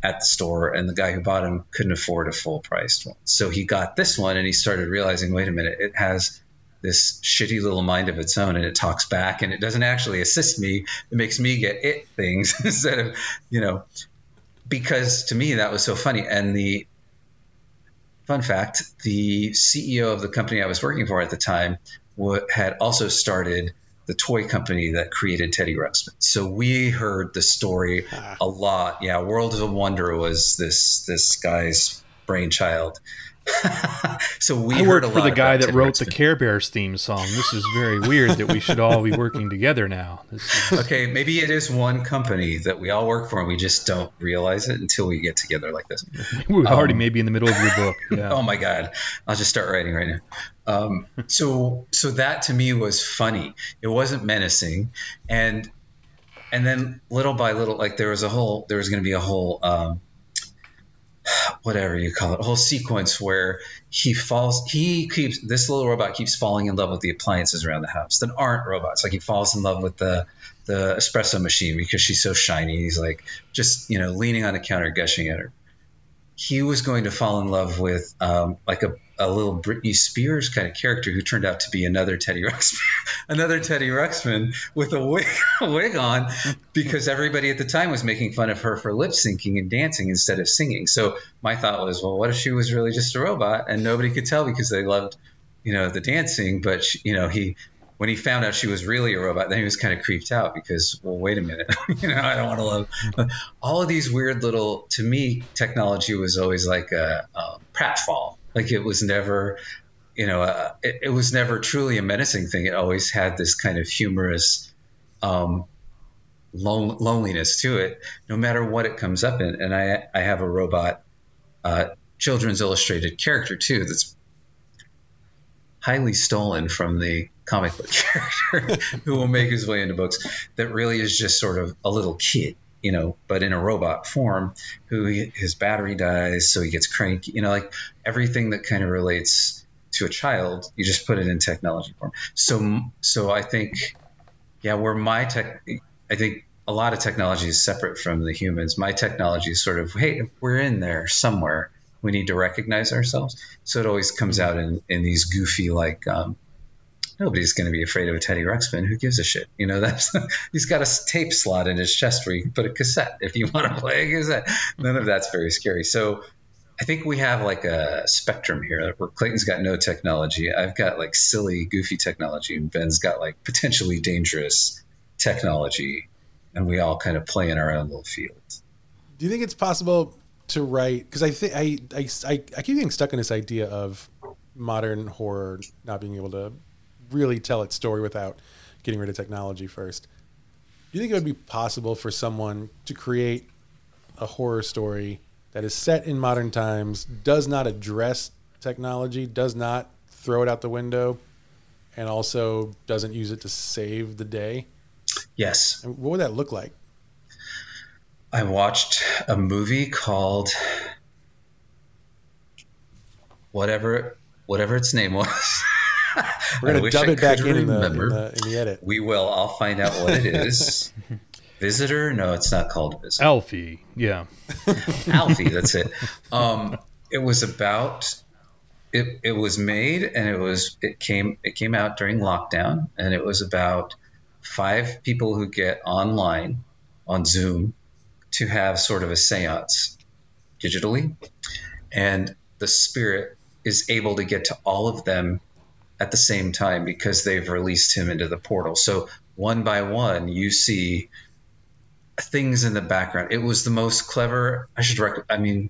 at the store and the guy who bought him couldn't afford a full priced one. So he got this one and he started realizing wait a minute it has this shitty little mind of its own and it talks back and it doesn't actually assist me. It makes me get it things (laughs) instead of you know because to me that was so funny. And the fun fact: the CEO of the company I was working for at the time had also started the toy company that created Teddy Ruxpin. So we heard the story ah. a lot. Yeah, World of Wonder was this this guy's brainchild. (laughs) so we I work for the guy that wrote the Care Bears theme song. This is very weird that we should all be working together now. Is... (laughs) Okay, maybe it is one company that we all work for, and we just don't realize it until we get together like this. (laughs) We're already um, maybe in the middle of your book. Yeah. oh my god, I'll just start writing right now. Um, so, so that to me was funny. It wasn't menacing, and and then little by little, like there was a whole, there was going to be a whole. Um, whatever you call it, a whole sequence where he falls, he keeps, this little robot keeps falling in love with the appliances around the house that aren't robots. Like he falls in love with the, the espresso machine because she's so shiny. He's like just, you know, leaning on the counter, gushing at her. He was going to fall in love with um, like a a little Britney Spears kind of character who turned out to be another Teddy Ruxpin, (laughs) another Teddy Ruxpin with a wig, (laughs) a wig on, because everybody at the time was making fun of her for lip syncing and dancing instead of singing. So my thought was, well, what if she was really just a robot and nobody could tell because they loved, you know, the dancing, but she, you know, he when he found out she was really a robot, then he was kind of creeped out because, well, wait a minute, (laughs) you know, I don't want to love all of these weird little. To me, technology was always like a, a pratfall like it was never, you know, uh, it, it, was never truly a menacing thing. It always had this kind of humorous um, lon- loneliness to it, no matter what it comes up in. And I, I have a robot, uh, children's illustrated character too, that's highly stolen from the comic book (laughs) character who will make his way into books that really is just sort of a little kid, you know, but in a robot form who his battery dies, so he gets cranky, you know, like everything that kind of relates to a child, you just put it in technology form. So, so I think, yeah, where my tech, I think a lot of technology is separate from the humans. My technology is sort of, hey, we're in there somewhere. We need to recognize ourselves. So it always comes out in, in these goofy, like, um, nobody's going to be afraid of a Teddy Ruxpin. Who gives a shit? You know, (laughs) that's he's got a tape slot in his chest where you can put a cassette if you (laughs) want to play a cassette. None of that's very scary. So I think we have like a spectrum here where Clayton's got no technology. I've got like silly, goofy technology, and Ben's got like potentially dangerous technology and we all kind of play in our own little fields. Do you think it's possible to write? Because I think I, I, I keep getting stuck in this idea of modern horror not being able to really tell its story without getting rid of technology first. Do you think it would be possible for someone to create a horror story that is set in modern times, does not address technology, does not throw it out the window, and also doesn't use it to save the day? Yes. And what would that look like? I watched a movie called whatever whatever its name was. (laughs) (laughs) We're gonna dub it back in in the, in the, in the edit. We will. I'll find out what it (laughs) is. Visitor? No, it's not called Visitor. Alfie. Yeah. (laughs) Alfie. That's it. Um, it was about. It, it was made and it was it came it came out during lockdown and it was about five people who get online on Zoom to have sort of a seance digitally. And the spirit is able to get to all of them at the same time because they've released him into the portal. So one by one, you see things in the background. It was the most clever. I should rec- I mean,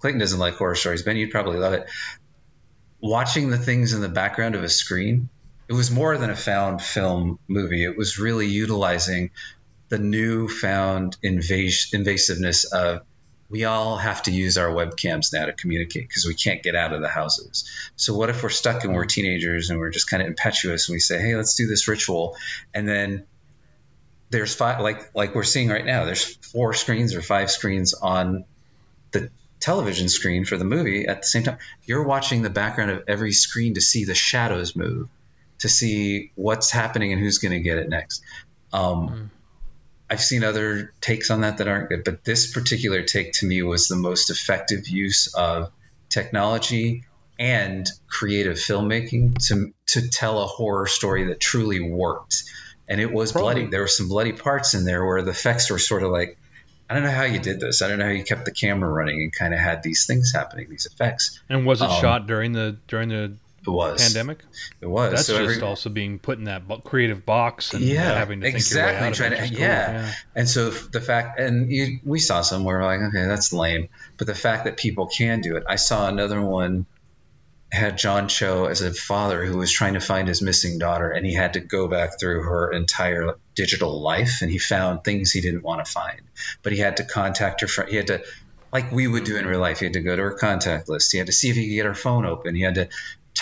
Clayton doesn't like horror stories. Ben, you'd probably love it. Watching the things in the background of a screen it was more than a found film movie. It was really utilizing the newfound invas- invasiveness of we all have to use our webcams now to communicate because we can't get out of the houses. So what if we're stuck and we're teenagers and we're just kind of impetuous and we say, "Hey, let's do this ritual," and then there's five, like like we're seeing right now. There's four screens or five screens on the television screen for the movie at the same time. You're watching the background of every screen to see the shadows move to see what's happening and who's going to get it next. Um, mm. I've seen other takes on that that aren't good, but this particular take to me was the most effective use of technology and creative filmmaking to to tell a horror story that truly worked. And it was Probably. bloody. There were some bloody parts in there where the effects were sort of like, I don't know how you did this. I don't know how you kept the camera running and kind of had these things happening, these effects. And was it um, shot during the during the it was pandemic. It was. That's so just every, also being put in that creative box and yeah, having to exactly. think your way out to, yeah. yeah. And so the fact, and you, we saw some where we're like, okay, that's lame. But the fact that people can do it, I saw another one had John Cho as a father who was trying to find his missing daughter, and he had to go back through her entire digital life, and he found things he didn't want to find. But he had to contact her friend. He had to like we would do in real life. He had to go to her contact list. He had to see if he could get her phone open. He had to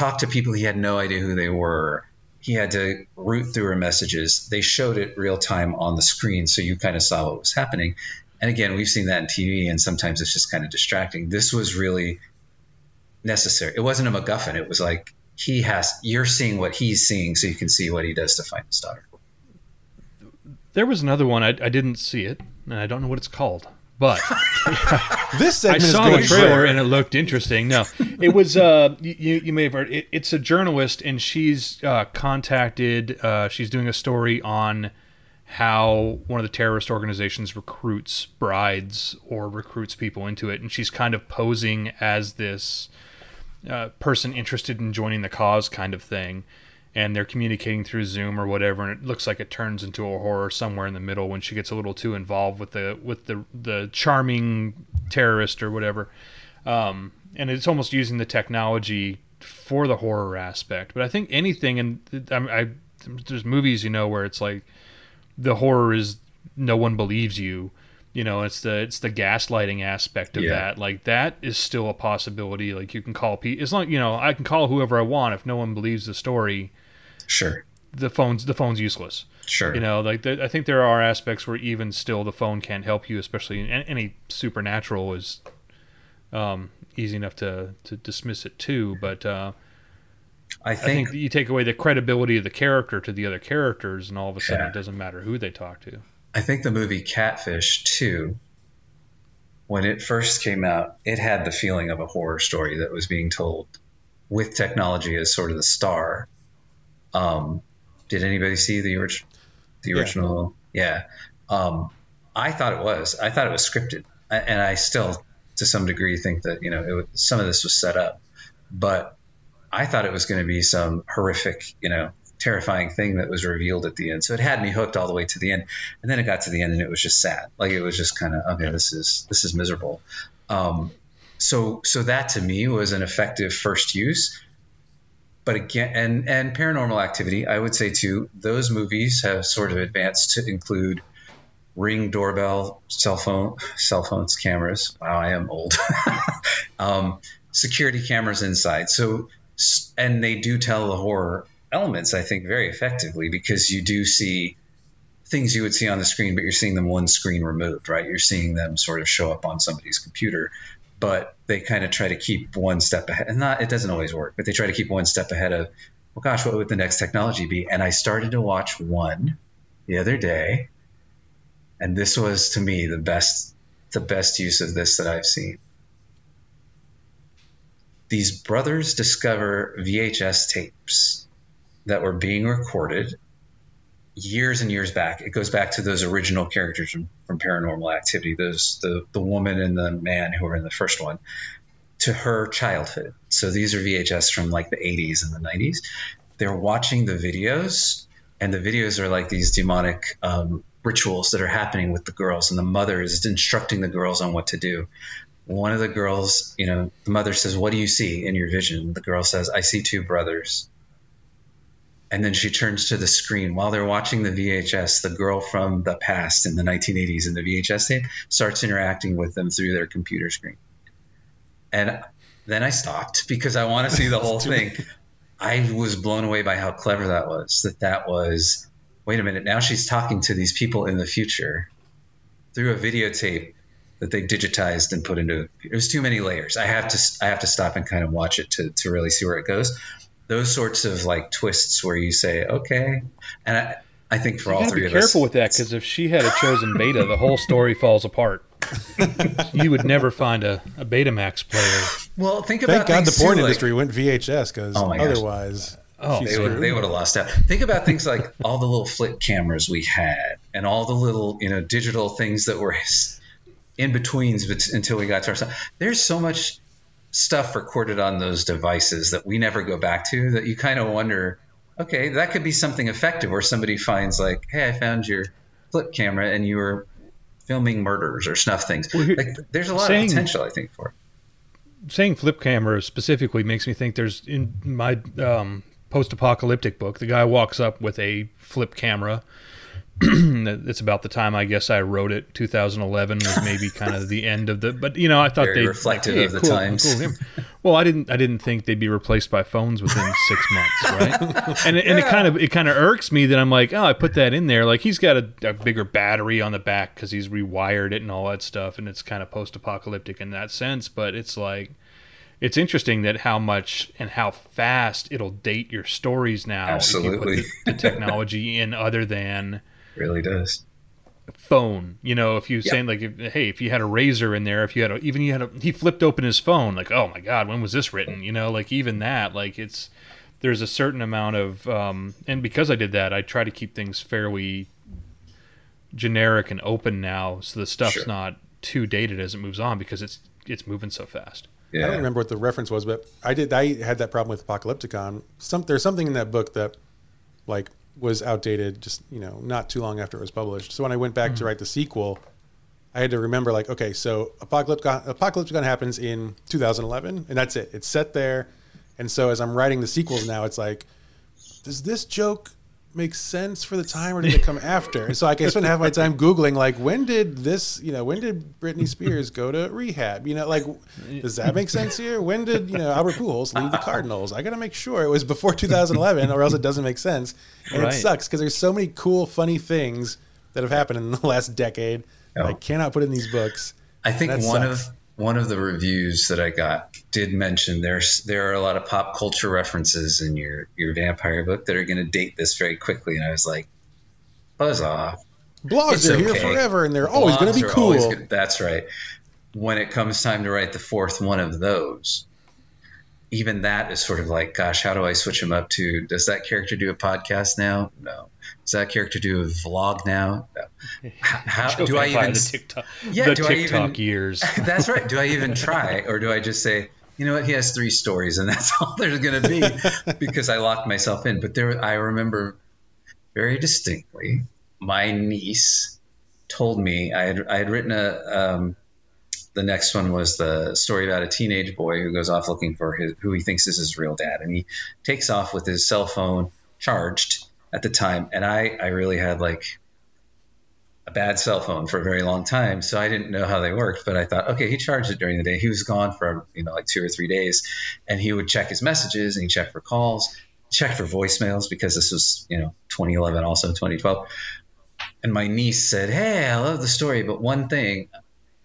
talk to people he had no idea who they were. He had to root through her messages. They showed it real time on the screen, so you kind of saw what was happening. And again, we've seen that in TV, and sometimes it's just kind of distracting. This was really necessary. It wasn't a MacGuffin. It was like he has. You're seeing what he's seeing, so you can see what he does to find his daughter. There was another one I, I didn't see it, and I don't know what it's called. But (laughs) this segment I saw the trailer and it looked interesting. No, it was uh, you, you may have heard. It, it's a journalist and she's uh, contacted. Uh, she's doing a story on how one of the terrorist organizations recruits brides or recruits people into it, and she's kind of posing as this uh, person interested in joining the cause, kind of thing and they're communicating through Zoom or whatever, and it looks like it turns into a horror somewhere in the middle when she gets a little too involved with the with the the charming terrorist or whatever. Um, and it's almost using the technology for the horror aspect. But I think anything, and I, I there's movies you know where it's like the horror is no one believes you. You know, it's the it's the gaslighting aspect of yeah. that. Like that is still a possibility. Like you can call people as long you know I can call whoever I want if no one believes the story Sure. the phone's the phone's useless. Sure. You know, like the, I think there are aspects where even still the phone can't help you, especially in any supernatural is um, easy enough to to dismiss it too. But uh, I I think, think you take away the credibility of the character to the other characters, and all of a sudden Yeah. it doesn't matter who they talk to. I think the movie Catfish 2, when it first came out, it had the feeling of a horror story that was being told with technology as sort of the star. Um, did anybody see the, orig- the original? Yeah. Um, I thought it was. I thought it was scripted. I- And I still, to some degree, think that, you know, it, was- some of this was set up. But I thought it was going to be some horrific, you know, terrifying thing that was revealed at the end. So it had me hooked all the way to the end. And then it got to the end and it was just sad. Like it was just kind of okay, this is this is miserable. Um, so so that to me was an effective first use. But again, and and Paranormal Activity, I would say too, those movies have sort of advanced to include ring doorbell, cell phone, cell phones, cameras. Wow, I am old. (laughs) um, security cameras inside. So and they do tell the horror elements, I think, very effectively because you do see things you would see on the screen, but you're seeing them one screen removed, right? You're seeing them sort of show up on somebody's computer, but they kind of try to keep one step ahead. And not, it doesn't always work, but they try to keep one step ahead of, well, gosh, what would the next technology be? And I started to watch one the other day, and this was to me the best, the best use of this that I've seen. These brothers discover VHS tapes that were being recorded years and years back. It goes back to those original characters from, from Paranormal Activity, those the the woman and the man who were in the first one, to her childhood. So these are VHS from like the 80s and the 90s. They're watching the videos, and the videos are like these demonic um, rituals that are happening with the girls, and the mother is instructing the girls on what to do. One of the girls, you know, the mother says, "What do you see in your vision?" The girl says, "I see two brothers." And then she turns to the screen while they're watching the VHS. The girl from the past in the 1980s in the VHS tape starts interacting with them through their computer screen. And then I stopped because I want to see the (laughs) whole thing. I was blown away by how clever that was. That that was, wait a minute, now she's talking to these people in the future through a videotape that they digitized and put into. It was too many layers. I have to I have to stop and kind of watch it to to really see where it goes those sorts of like twists where you say, okay, and I, I think for You all gotta three be of careful with that because if she had a chosen beta, the whole story falls apart. you would never find a, a Betamax player. well, think about Thank God the things porn too, like- industry went VHS because Oh my gosh. otherwise, Oh, they would, they would have lost out. Think about things like all the little flip cameras we had, and all the little you know digital things that were in betweens until we got to our stuff. There's so much stuff recorded on those devices that we never go back to that you kind of wonder, okay, that could be something effective where somebody finds like, hey, I found your flip camera and you were filming murders or snuff things. Well, here- like, there's a lot saying- of potential, I think, for it. saying flip camera specifically makes me think there's in my um, post-apocalyptic book the guy walks up with a flip camera (clears throat) it's about the time i guess i wrote it 2011 was maybe kind of the end of the but you know i thought they reflective hey, of the cool, times. cool well i didn't i didn't think they'd be replaced by phones within six months right and, it- and it kind of it kind of irks me that i'm like oh i put that in there like he's got a, a bigger battery on the back because he's rewired it and all that stuff and it's kind of post-apocalyptic in that sense but it's like it's interesting that how much and how fast it'll date your stories now if you Absolutely. put the, the technology in other than really does. phone you know if you Yeah. saying like if, hey if you had a RAZR in there if you had a, even you had a he flipped open his phone like oh my god when was this written you know like even that like it's there's a certain amount of um and because i did that i try to keep things fairly generic and open now so the stuff's Sure. not too dated as it moves on because it's it's moving so fast Yeah. I don't remember what the reference was, but I did. I had that problem with Apocalypticon. Some there's something in that book that like was outdated, just you know, not too long after it was published. So when I went back to hmm. write the sequel, I had to remember like, okay, so Apocalypticon, Apocalypticon happens in 2011, and that's it. It's set there, and so as I'm writing the sequels now, it's like, does this joke make sense for the time, or did it come after? So like, I spend half my time googling like when did this, you know, when did Britney Spears go to rehab? You know, like does that make sense here? When did you know Albert Pujols leave the Cardinals? I got to make sure it was before 2011, or else it doesn't make sense. And Right. it sucks because there's so many cool, funny things that have happened in the last decade that I Oh. cannot put in these books. I think one sucks. of one of the reviews that I got did mention there's there are a lot of pop culture references in your your vampire book that are going to date this very quickly, and I was like, buzz off. Blogs It's are here forever, and they're always going to be cool. good- That's right. When it comes time to write the fourth one of those, even that is sort of like, gosh, how do I switch them up to? Does that character do a podcast now? No. Does that character do a vlog now? No. How, (laughs) do I even? the TikTok, Yeah, the do I TikTok even- years? (laughs) That's right. Do I (laughs) even try, or do I just say, you know what? He has three stories, and that's all there's going to be because I locked myself in. But there, I remember very distinctly, my niece told me I had I had written a. Um, the next one was the story about a teenage boy who goes off looking for his, who he thinks is his real dad, and he takes off with his cell phone charged at the time, and I I really had like a bad cell phone for a very long time, so I didn't know how they worked. But I thought, okay, he charged it during the day. He was gone for you know like two or three days, and he would check his messages and he checked for calls, checked for voicemails because this was you know 2011, also 2012. And my niece said, "Hey, I love the story, but one thing."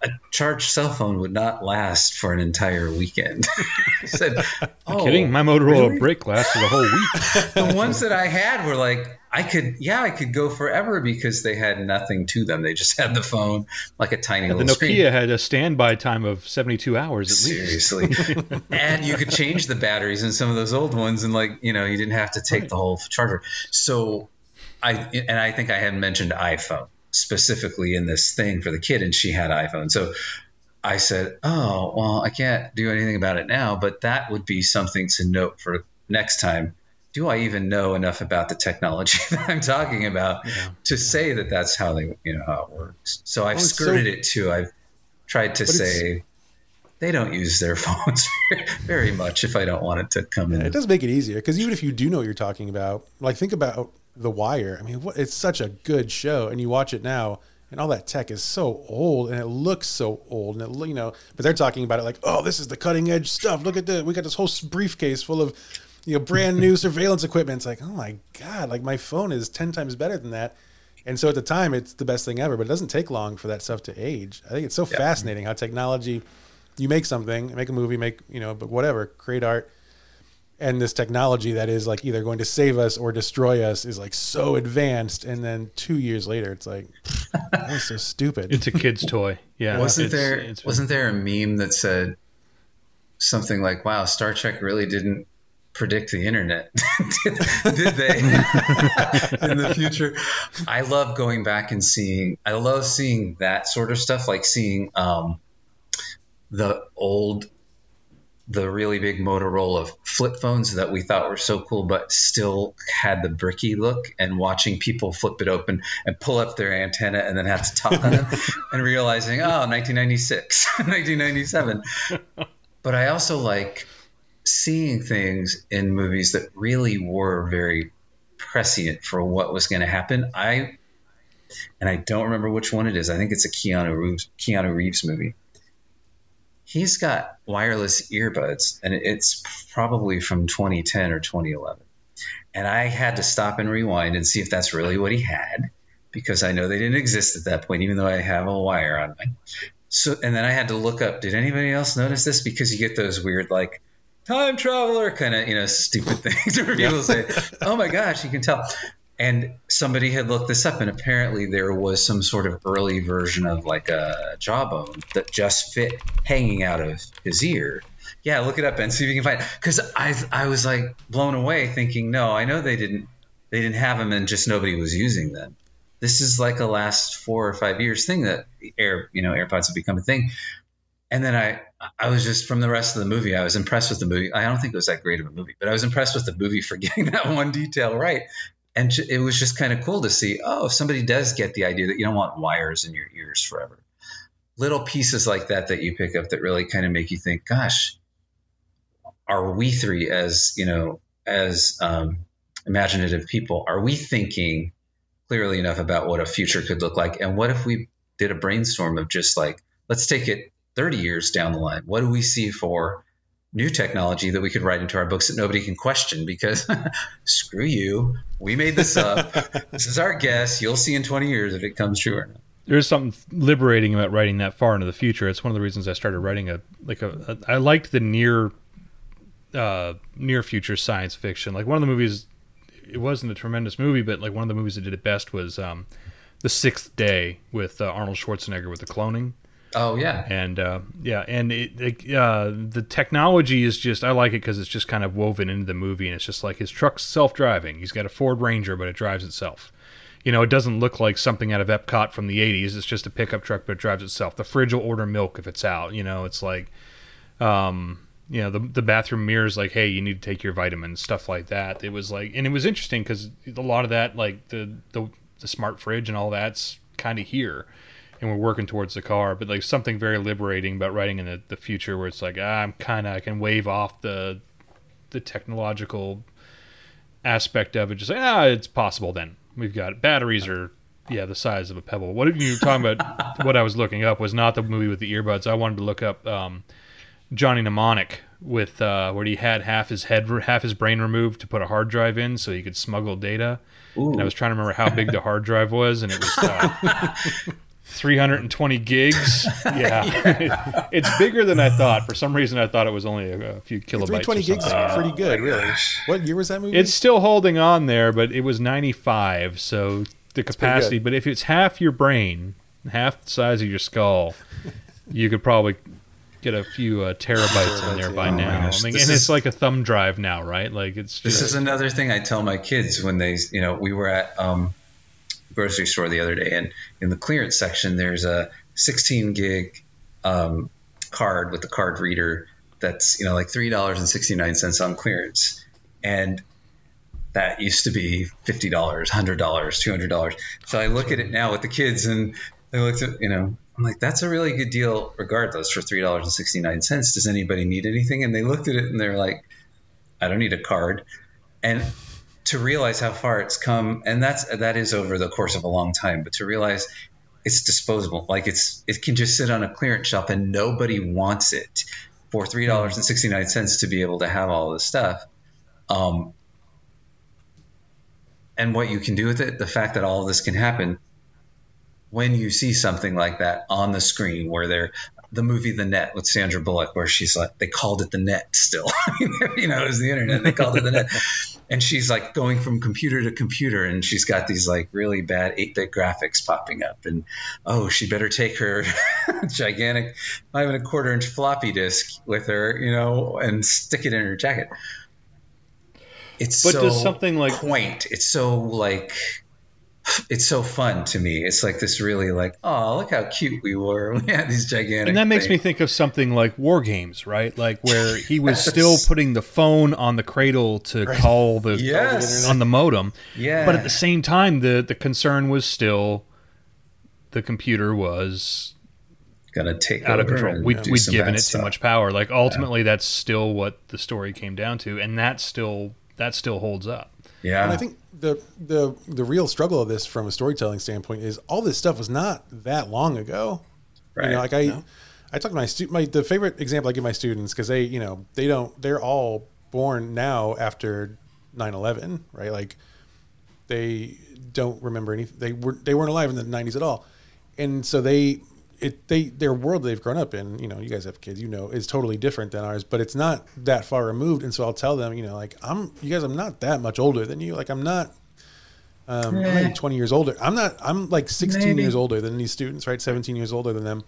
A charged cell phone would not last for an entire weekend. (laughs) I said, "Oh, Kidding? My Motorola really? brick lasted a whole week. (laughs) the ones that I had were like I could, yeah, I could go forever because they had nothing to them. They just had the phone, like a tiny the little The Nokia screen. had a standby time of 72 hours at least. Seriously, (laughs) and you could change the batteries in some of those old ones, and like you know, you didn't have to take the whole charger. So, I and I think I had mentioned iPhone specifically in this thing for the kid, and she had iPhone. So I said, "Oh, well, I can't do anything about it now, but that would be something to note for next time." Do I even know enough about the technology (laughs) that I'm talking about to say that that's how they, you know, how it works? So I've Well, it's so- skirted it too. I've tried to say they don't use their (laughs) phones (laughs) very much if I don't want it to come in. It does make it easier because even if you do know what you're talking about, like think about The Wire. I mean, what, it's such a good show, and you watch it now, and all that tech is so old, and it looks so old, and it you know, but they're talking about it like, oh, this is the cutting edge stuff. Look at this. We got this whole briefcase full of, you know, brand new (laughs) surveillance equipment. It's like, oh my god, like my phone is ten times better than that. And so at the time, it's the best thing ever. But it doesn't take long for that stuff to age. I think it's so fascinating how technology. You make something, make a movie, make you know, but whatever, create art and this technology that is like either going to save us or destroy us is like so advanced and then two years later it's like that was so stupid It's a kid's toy. Yeah. (laughs) wasn't it's- there it's- wasn't there a meme that said something like, "Wow, Star Trek really didn't predict the internet, did, (laughs) did they?" (laughs) in the future, I love going back and seeing. I love seeing that sort of stuff, like seeing um, the old. The really big Motorola flip phones that we thought were so cool, but still had the bricky look, and watching people flip it open and pull up their antenna and then have to talk on it, (laughs) and realizing, oh, 1996, 1997. (laughs) But I also like seeing things in movies that really were very prescient for what was going to happen. I and I don't remember which one it is. I think it's a Keanu Reeves, Keanu Reeves movie. He's got wireless earbuds, and it's probably from 2010 or 2011. And I had to stop and rewind and see if that's really what he had, because I know they didn't exist at that point, even though I have a wire on my. So, and then I had to look up. Did anybody else notice this? Because you get those weird like time traveler kind of you know stupid (laughs) things where people say, "Oh my gosh, you can tell." And somebody had looked this up, and apparently there was some sort of early version of like a jawbone that just fit hanging out of his ear. Yeah, look it up and see if you can find. Because I I was like blown away, thinking, no, I know they didn't they didn't have them, and just nobody was using them. This is like a last four or five years thing that air you know AirPods have become a thing. And then I I was just from the rest of the movie, I was impressed with the movie. I don't think it was that great of a movie, but I was impressed with the movie for (laughs) getting that one detail right. And it was just kind of cool to see, oh, if somebody does get the idea that you don't want wires in your ears forever. Little pieces like that that you pick up that really kind of make you think, gosh, are we three as, you know, as um, imaginative people, are we thinking clearly enough about what a future could look like? And what if we did a brainstorm of just like, let's take it 30 years down the line. What do we see for new technology that we could write into our books that nobody can question because (laughs) screw you, we made this up. (laughs) this is our guess. You'll see in 20 years if it comes true or not. There's something liberating about writing that far into the future. It's one of the reasons I started writing a like a. a I liked the near uh, near future science fiction. Like one of the movies, it wasn't a tremendous movie, but like one of the movies that did it best was um, the Sixth Day with uh, Arnold Schwarzenegger with the cloning. Oh yeah, and uh, yeah, and it, it uh, the technology is just I like it because it's just kind of woven into the movie, and it's just like his truck's self-driving. He's got a Ford Ranger, but it drives itself. You know, it doesn't look like something out of Epcot from the '80s. It's just a pickup truck, but it drives itself. The fridge will order milk if it's out. You know, it's like, um, you know, the the bathroom mirror is like, hey, you need to take your vitamins, stuff like that. It was like, and it was interesting because a lot of that, like the the the smart fridge and all that's kind of here and we're working towards the car but like something very liberating about writing in the, the future where it's like ah, i'm kind of i can wave off the the technological aspect of it just like ah it's possible then. We've got batteries are yeah the size of a pebble. What are you were talking about (laughs) what i was looking up was not the movie with the earbuds. I wanted to look up um, johnny mnemonic with uh, where he had half his head half his brain removed to put a hard drive in so he could smuggle data. Ooh. and i was trying to remember how big the hard drive was and it was uh, (laughs) 320 gigs. (laughs) Yeah. yeah. (laughs) it's bigger than I thought. For some reason, I thought it was only a, a few kilobytes. 320 gigs is pretty good, really. What year was that movie? It's still holding on there, but it was 95. So the capacity, but if it's half your brain, half the size of your skull, you could probably get a few uh, terabytes in there by oh now. I mean, and is, it's like a thumb drive now, right? Like it's. Just, this is another thing I tell my kids when they, you know, we were at. Um, grocery store the other day, and in the clearance section, there's a 16 gig um, card with the card reader that's you know like three dollars and sixty nine cents on clearance, and that used to be fifty dollars, hundred dollars, two hundred dollars. So I look at it now with the kids, and they looked at you know I'm like, that's a really good deal, regardless, for three dollars and sixty nine cents. Does anybody need anything? And they looked at it and they're like, I don't need a card. And to realize how far it's come, and that's that is over the course of a long time, but to realize it's disposable, like it's it can just sit on a clearance shelf and nobody wants it for three dollars and sixty nine cents to be able to have all this stuff. Um, and what you can do with it, the fact that all of this can happen when you see something like that on the screen where they're the movie The Net with Sandra Bullock, where she's like, they called it The Net still. (laughs) you know, it was the internet. They called it The Net. (laughs) And she's like going from computer to computer, and she's got these like really bad 8 bit graphics popping up. And oh, she better take her (laughs) gigantic five and a quarter inch floppy disk with her, you know, and stick it in her jacket. It's but so does something like quaint. It's so like it's so fun to me. It's like this really like, oh, look how cute we were. (laughs) We had these gigantic. And that makes me think of something like War Games, right? Like where (laughs) he was yes. still putting the phone on the cradle to right. call the yes. on the modem. Yeah. But at the same time, the the concern was still the computer was gonna take out of control. We, would given it stuff. too much power. Like ultimately, yeah. that's still what the story came down to, and that still that still holds up. Yeah. And I think the the the real struggle of this from a storytelling standpoint is all this stuff was not that long ago. Right. You know, like I no. I talk to my stu- my the favorite example I give my students because they, you know, they don't they're all born now after 9/11, right? Like they don't remember anything. They were they weren't alive in the 90s at all. And so they it they their world they've grown up in, you know, you guys have kids, you know, is totally different than ours, but it's not that far removed. And so I'll tell them, you know, like I'm you guys, I'm not that much older than you. Like I'm not um, I'm maybe 20 years older. I'm not. I'm like 16 maybe. years older than these students, right? 17 years older than them.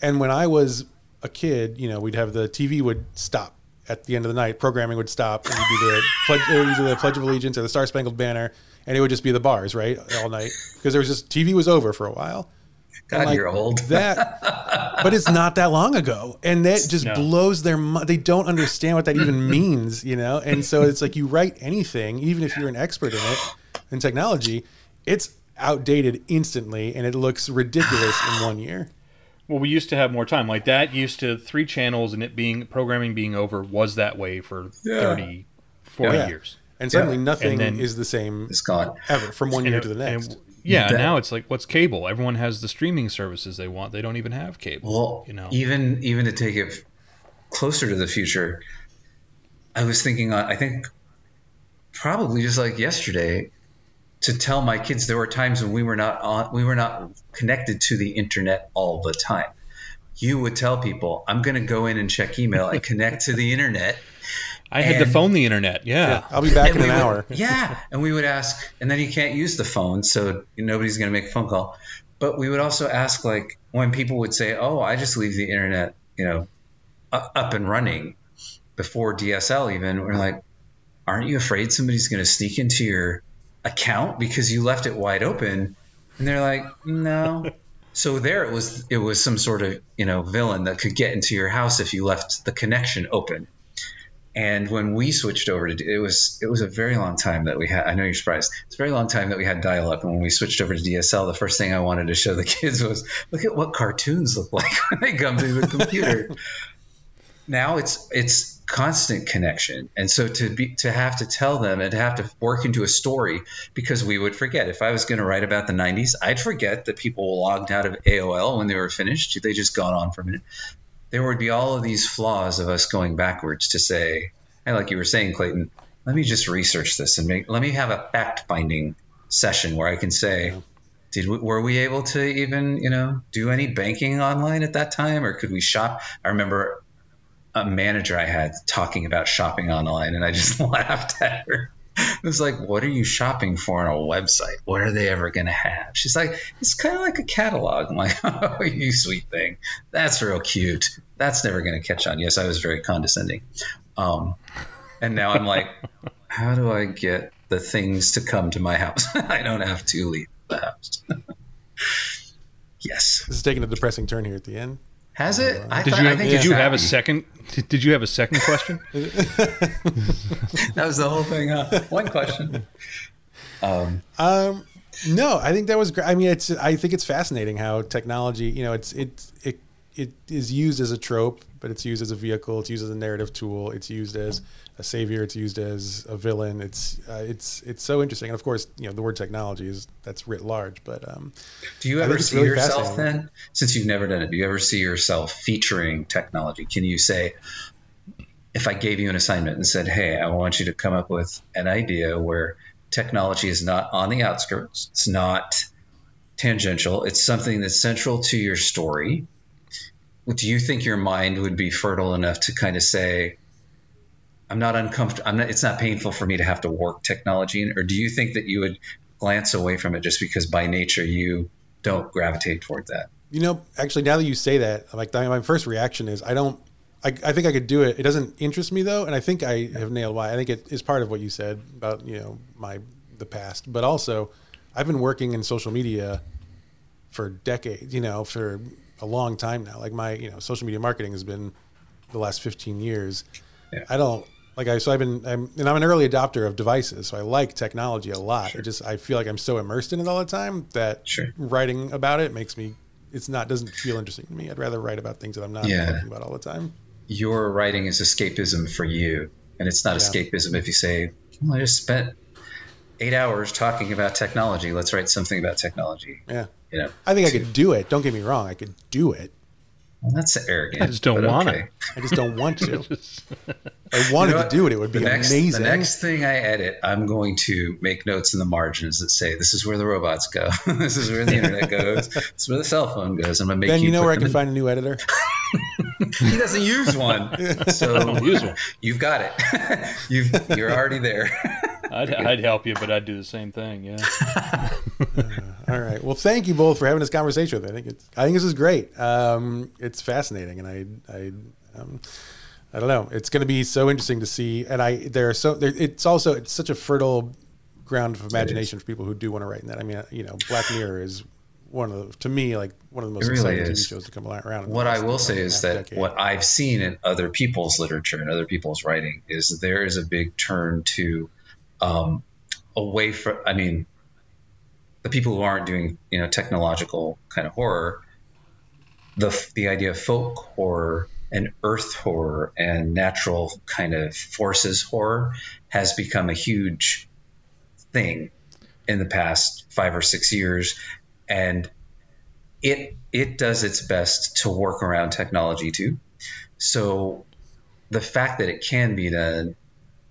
And when I was a kid, you know, we'd have the TV would stop at the end of the night. Programming would stop, and we'd do the pledge, either the Pledge of Allegiance or the Star Spangled Banner, and it would just be the bars, right, all night because there was just TV was over for a while. God, like, you're old. (laughs) that, but it's not that long ago, and that (laughs) just no. blows their. mind. They don't understand what that even (laughs) means, you know. And so it's like you write anything, even if you're an expert in it, in technology, it's outdated instantly, and it looks ridiculous in one year. Well, we used to have more time. Like that used to three channels and it being programming being over was that way for yeah. 30, 40 yeah. years. and suddenly Yeah. nothing And then- is the same It's gone. ever from one year And- to the and- next. Yeah, That- now it's like what's cable? Everyone has the streaming services they want. They don't even have cable. Well, you know. even even to take it closer to the future, I was thinking. I think probably just like yesterday, to tell my kids there were times when we were not on, we were not connected to the internet all the time. You would tell people, "I'm going to go in and check email and connect to the internet." I had to phone the internet. Yeah. I'll be back in an we would- hour. (laughs) yeah, and we would ask, and then you can't use the phone, so nobody's going to make a phone call. But we would also ask, like, when people would say, "Oh, I just leave the internet, you know, up and running before DSL," even we're like, "Aren't you afraid somebody's going to sneak into your account because you left it wide open?" And they're like, "No." (laughs) So there it was. It was some sort of you know villain that could get into your house if you left the connection open. And when we switched over to it was it was a very long time that we had. I know you're surprised. It's a very long time that we had dial up. And when we switched over to DSL, the first thing I wanted to show the (laughs) kids was look at what cartoons look like (laughs) when they come through the computer. now it's it's constant connection, and so to be to have to tell them and to have to work into a story because we would forget. If I was going to write about the '90s, I'd forget that people logged out of AOL when they were finished. They just got on for a minute there would be all of these flaws of us going backwards to say, hey, like you were saying, Clayton, let me just research this and make, let me have a fact finding session where I can say, did we, were we able to even, you know, do any banking online at that time or could we shop? I remember a manager I had talking about shopping online and I just (laughs) laughed at her. (laughs) It was like, what are you shopping for on a website? What are they ever going to have? She's like, it's kind of like a catalog. I'm like, (laughs) oh, you sweet thing. That's real cute. That's never going to catch on. Yes, I was very condescending. Um, and now I'm like, (laughs) how do I get the things to come to my house? I don't have to leave the house. yes. This is taking a depressing turn here at the end. Has it? I Did thought- you I have, think did it's you have a second? Did, did you have a second question? (laughs) That was the whole thing. Huh? One question. Um, Um, no, I think that was great. I mean, it's I think it's fascinating how technology, you know, it's it's it it is used as a trope, but it's used as a vehicle. It's used as a narrative tool. It's used as a savior. It's used as a villain. It's uh, it's it's so interesting. And of course, you know, the word technology is that's writ large. But um, Do you ever see really yourself then, since you've never done it, do you ever see yourself featuring technology? Can you say, if I gave you an assignment and said, hey, I want you to come up with an idea where technology is not on the outskirts, it's not tangential, it's something that's central to your story, do you think your mind would be fertile enough to kind of say, I'm not uncomfortable. I'm not. It's not painful for me to have to work technology, in, or do you think that you would glance away from it just because by nature you don't gravitate toward that? You know, actually, now that you say that, like my first reaction is I don't. I, I think I could do it. It doesn't interest me though, and I think I have nailed why. I think it is part of what you said about you know my the past, but also I've been working in social media for decades. You know, for a long time now. Like my you know social media marketing has been the last fifteen years. Yeah. I don't like I so I've been I'm and I'm an early adopter of devices, so I like technology a lot. It just I feel like I'm so immersed in it all the time that Sure. writing about it makes me it's not doesn't feel interesting to me. I'd rather write about things that I'm not Yeah. thinking about all the time. Your writing is escapism for you, and it's not Yeah. escapism if you say, well, "I just spent eight hours talking about technology. Let's write something about technology." Yeah. You know, I think I could do it. Don't get me wrong. I could do it. Well, that's arrogant. I just don't but wanna. okay. I just don't want to. (laughs) I wanted You know to do it. It would be the next, amazing. The next thing I edit, I'm going to make notes in the margins that say, "This is where the robots go. (laughs) this is where the internet goes. This is where the cell phone goes." I'm gonna make then you, know where I can in- find a new editor. (laughs) He doesn't use one, so use one. you've got it. you've you're already there. I'd, I'd help you, but I'd do the same thing. Yeah. (laughs) All right. Well, thank you both for having this conversation with me. I think it's I think this is great. Um, it's fascinating, and I I um, I don't know. It's going to be so interesting to see. And I there are so there, it's also it's such a fertile ground of imagination for people who do want to write in that. I mean, you know, Black Mirror is one of the, to me like one of the most really exciting is. TV shows to come around. What I will uh, say is that decade. what I've seen in other people's literature and other people's writing is there is a big turn to um, away from. I mean, the people who aren't doing you know technological kind of horror, the the idea of folk horror and earth horror and natural kind of forces horror has become a huge thing in the past five or six years, and it it does its best to work around technology too. So the fact that it can be done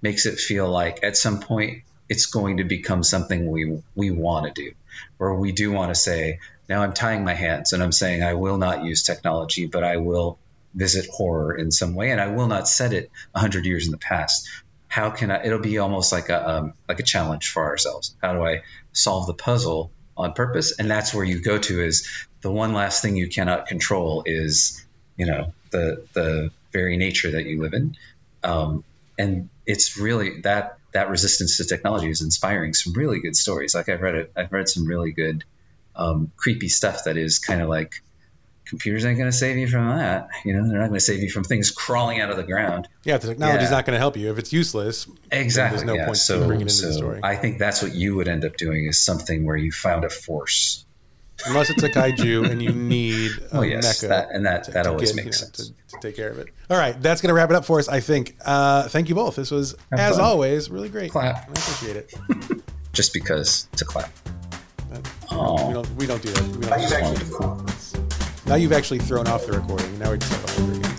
makes it feel like at some point it's going to become something we we want to do, where we do want to say, now I'm tying my hands and I'm saying I will not use technology, but I will visit horror in some way, and I will not set it hundred years in the past. How can I? It'll be almost like a um, like a challenge for ourselves. How do I solve the puzzle on purpose? And that's where you go to is the one last thing you cannot control is you know the the very nature that you live in, um, and it's really that that resistance to technology is inspiring some really good stories. Like I've read it, I've read some really good um, creepy stuff that is kind of like computers ain't going to save you from that. You know, they're not going to save you from things crawling out of the ground. Yeah, the technology's Yeah. not going to help you if it's useless. Exactly. There's no yeah. point so, bringing it into so the story, I think that's what you would end up doing is something where you found a force. Unless it's a kaiju and you need a Oh yes, mecha. that and that to- that to always get, makes you know, sense. to, to take care of it. All right, that's going to wrap it up for us. I think. Uh, thank you both. This was, Have as fun. always, really great. Clap. I appreciate it. (laughs) Just because to clap. We Oh, don't. We don't do that. We don't do that. wonderful. Now you've actually thrown off the recording. Now we just have a recording.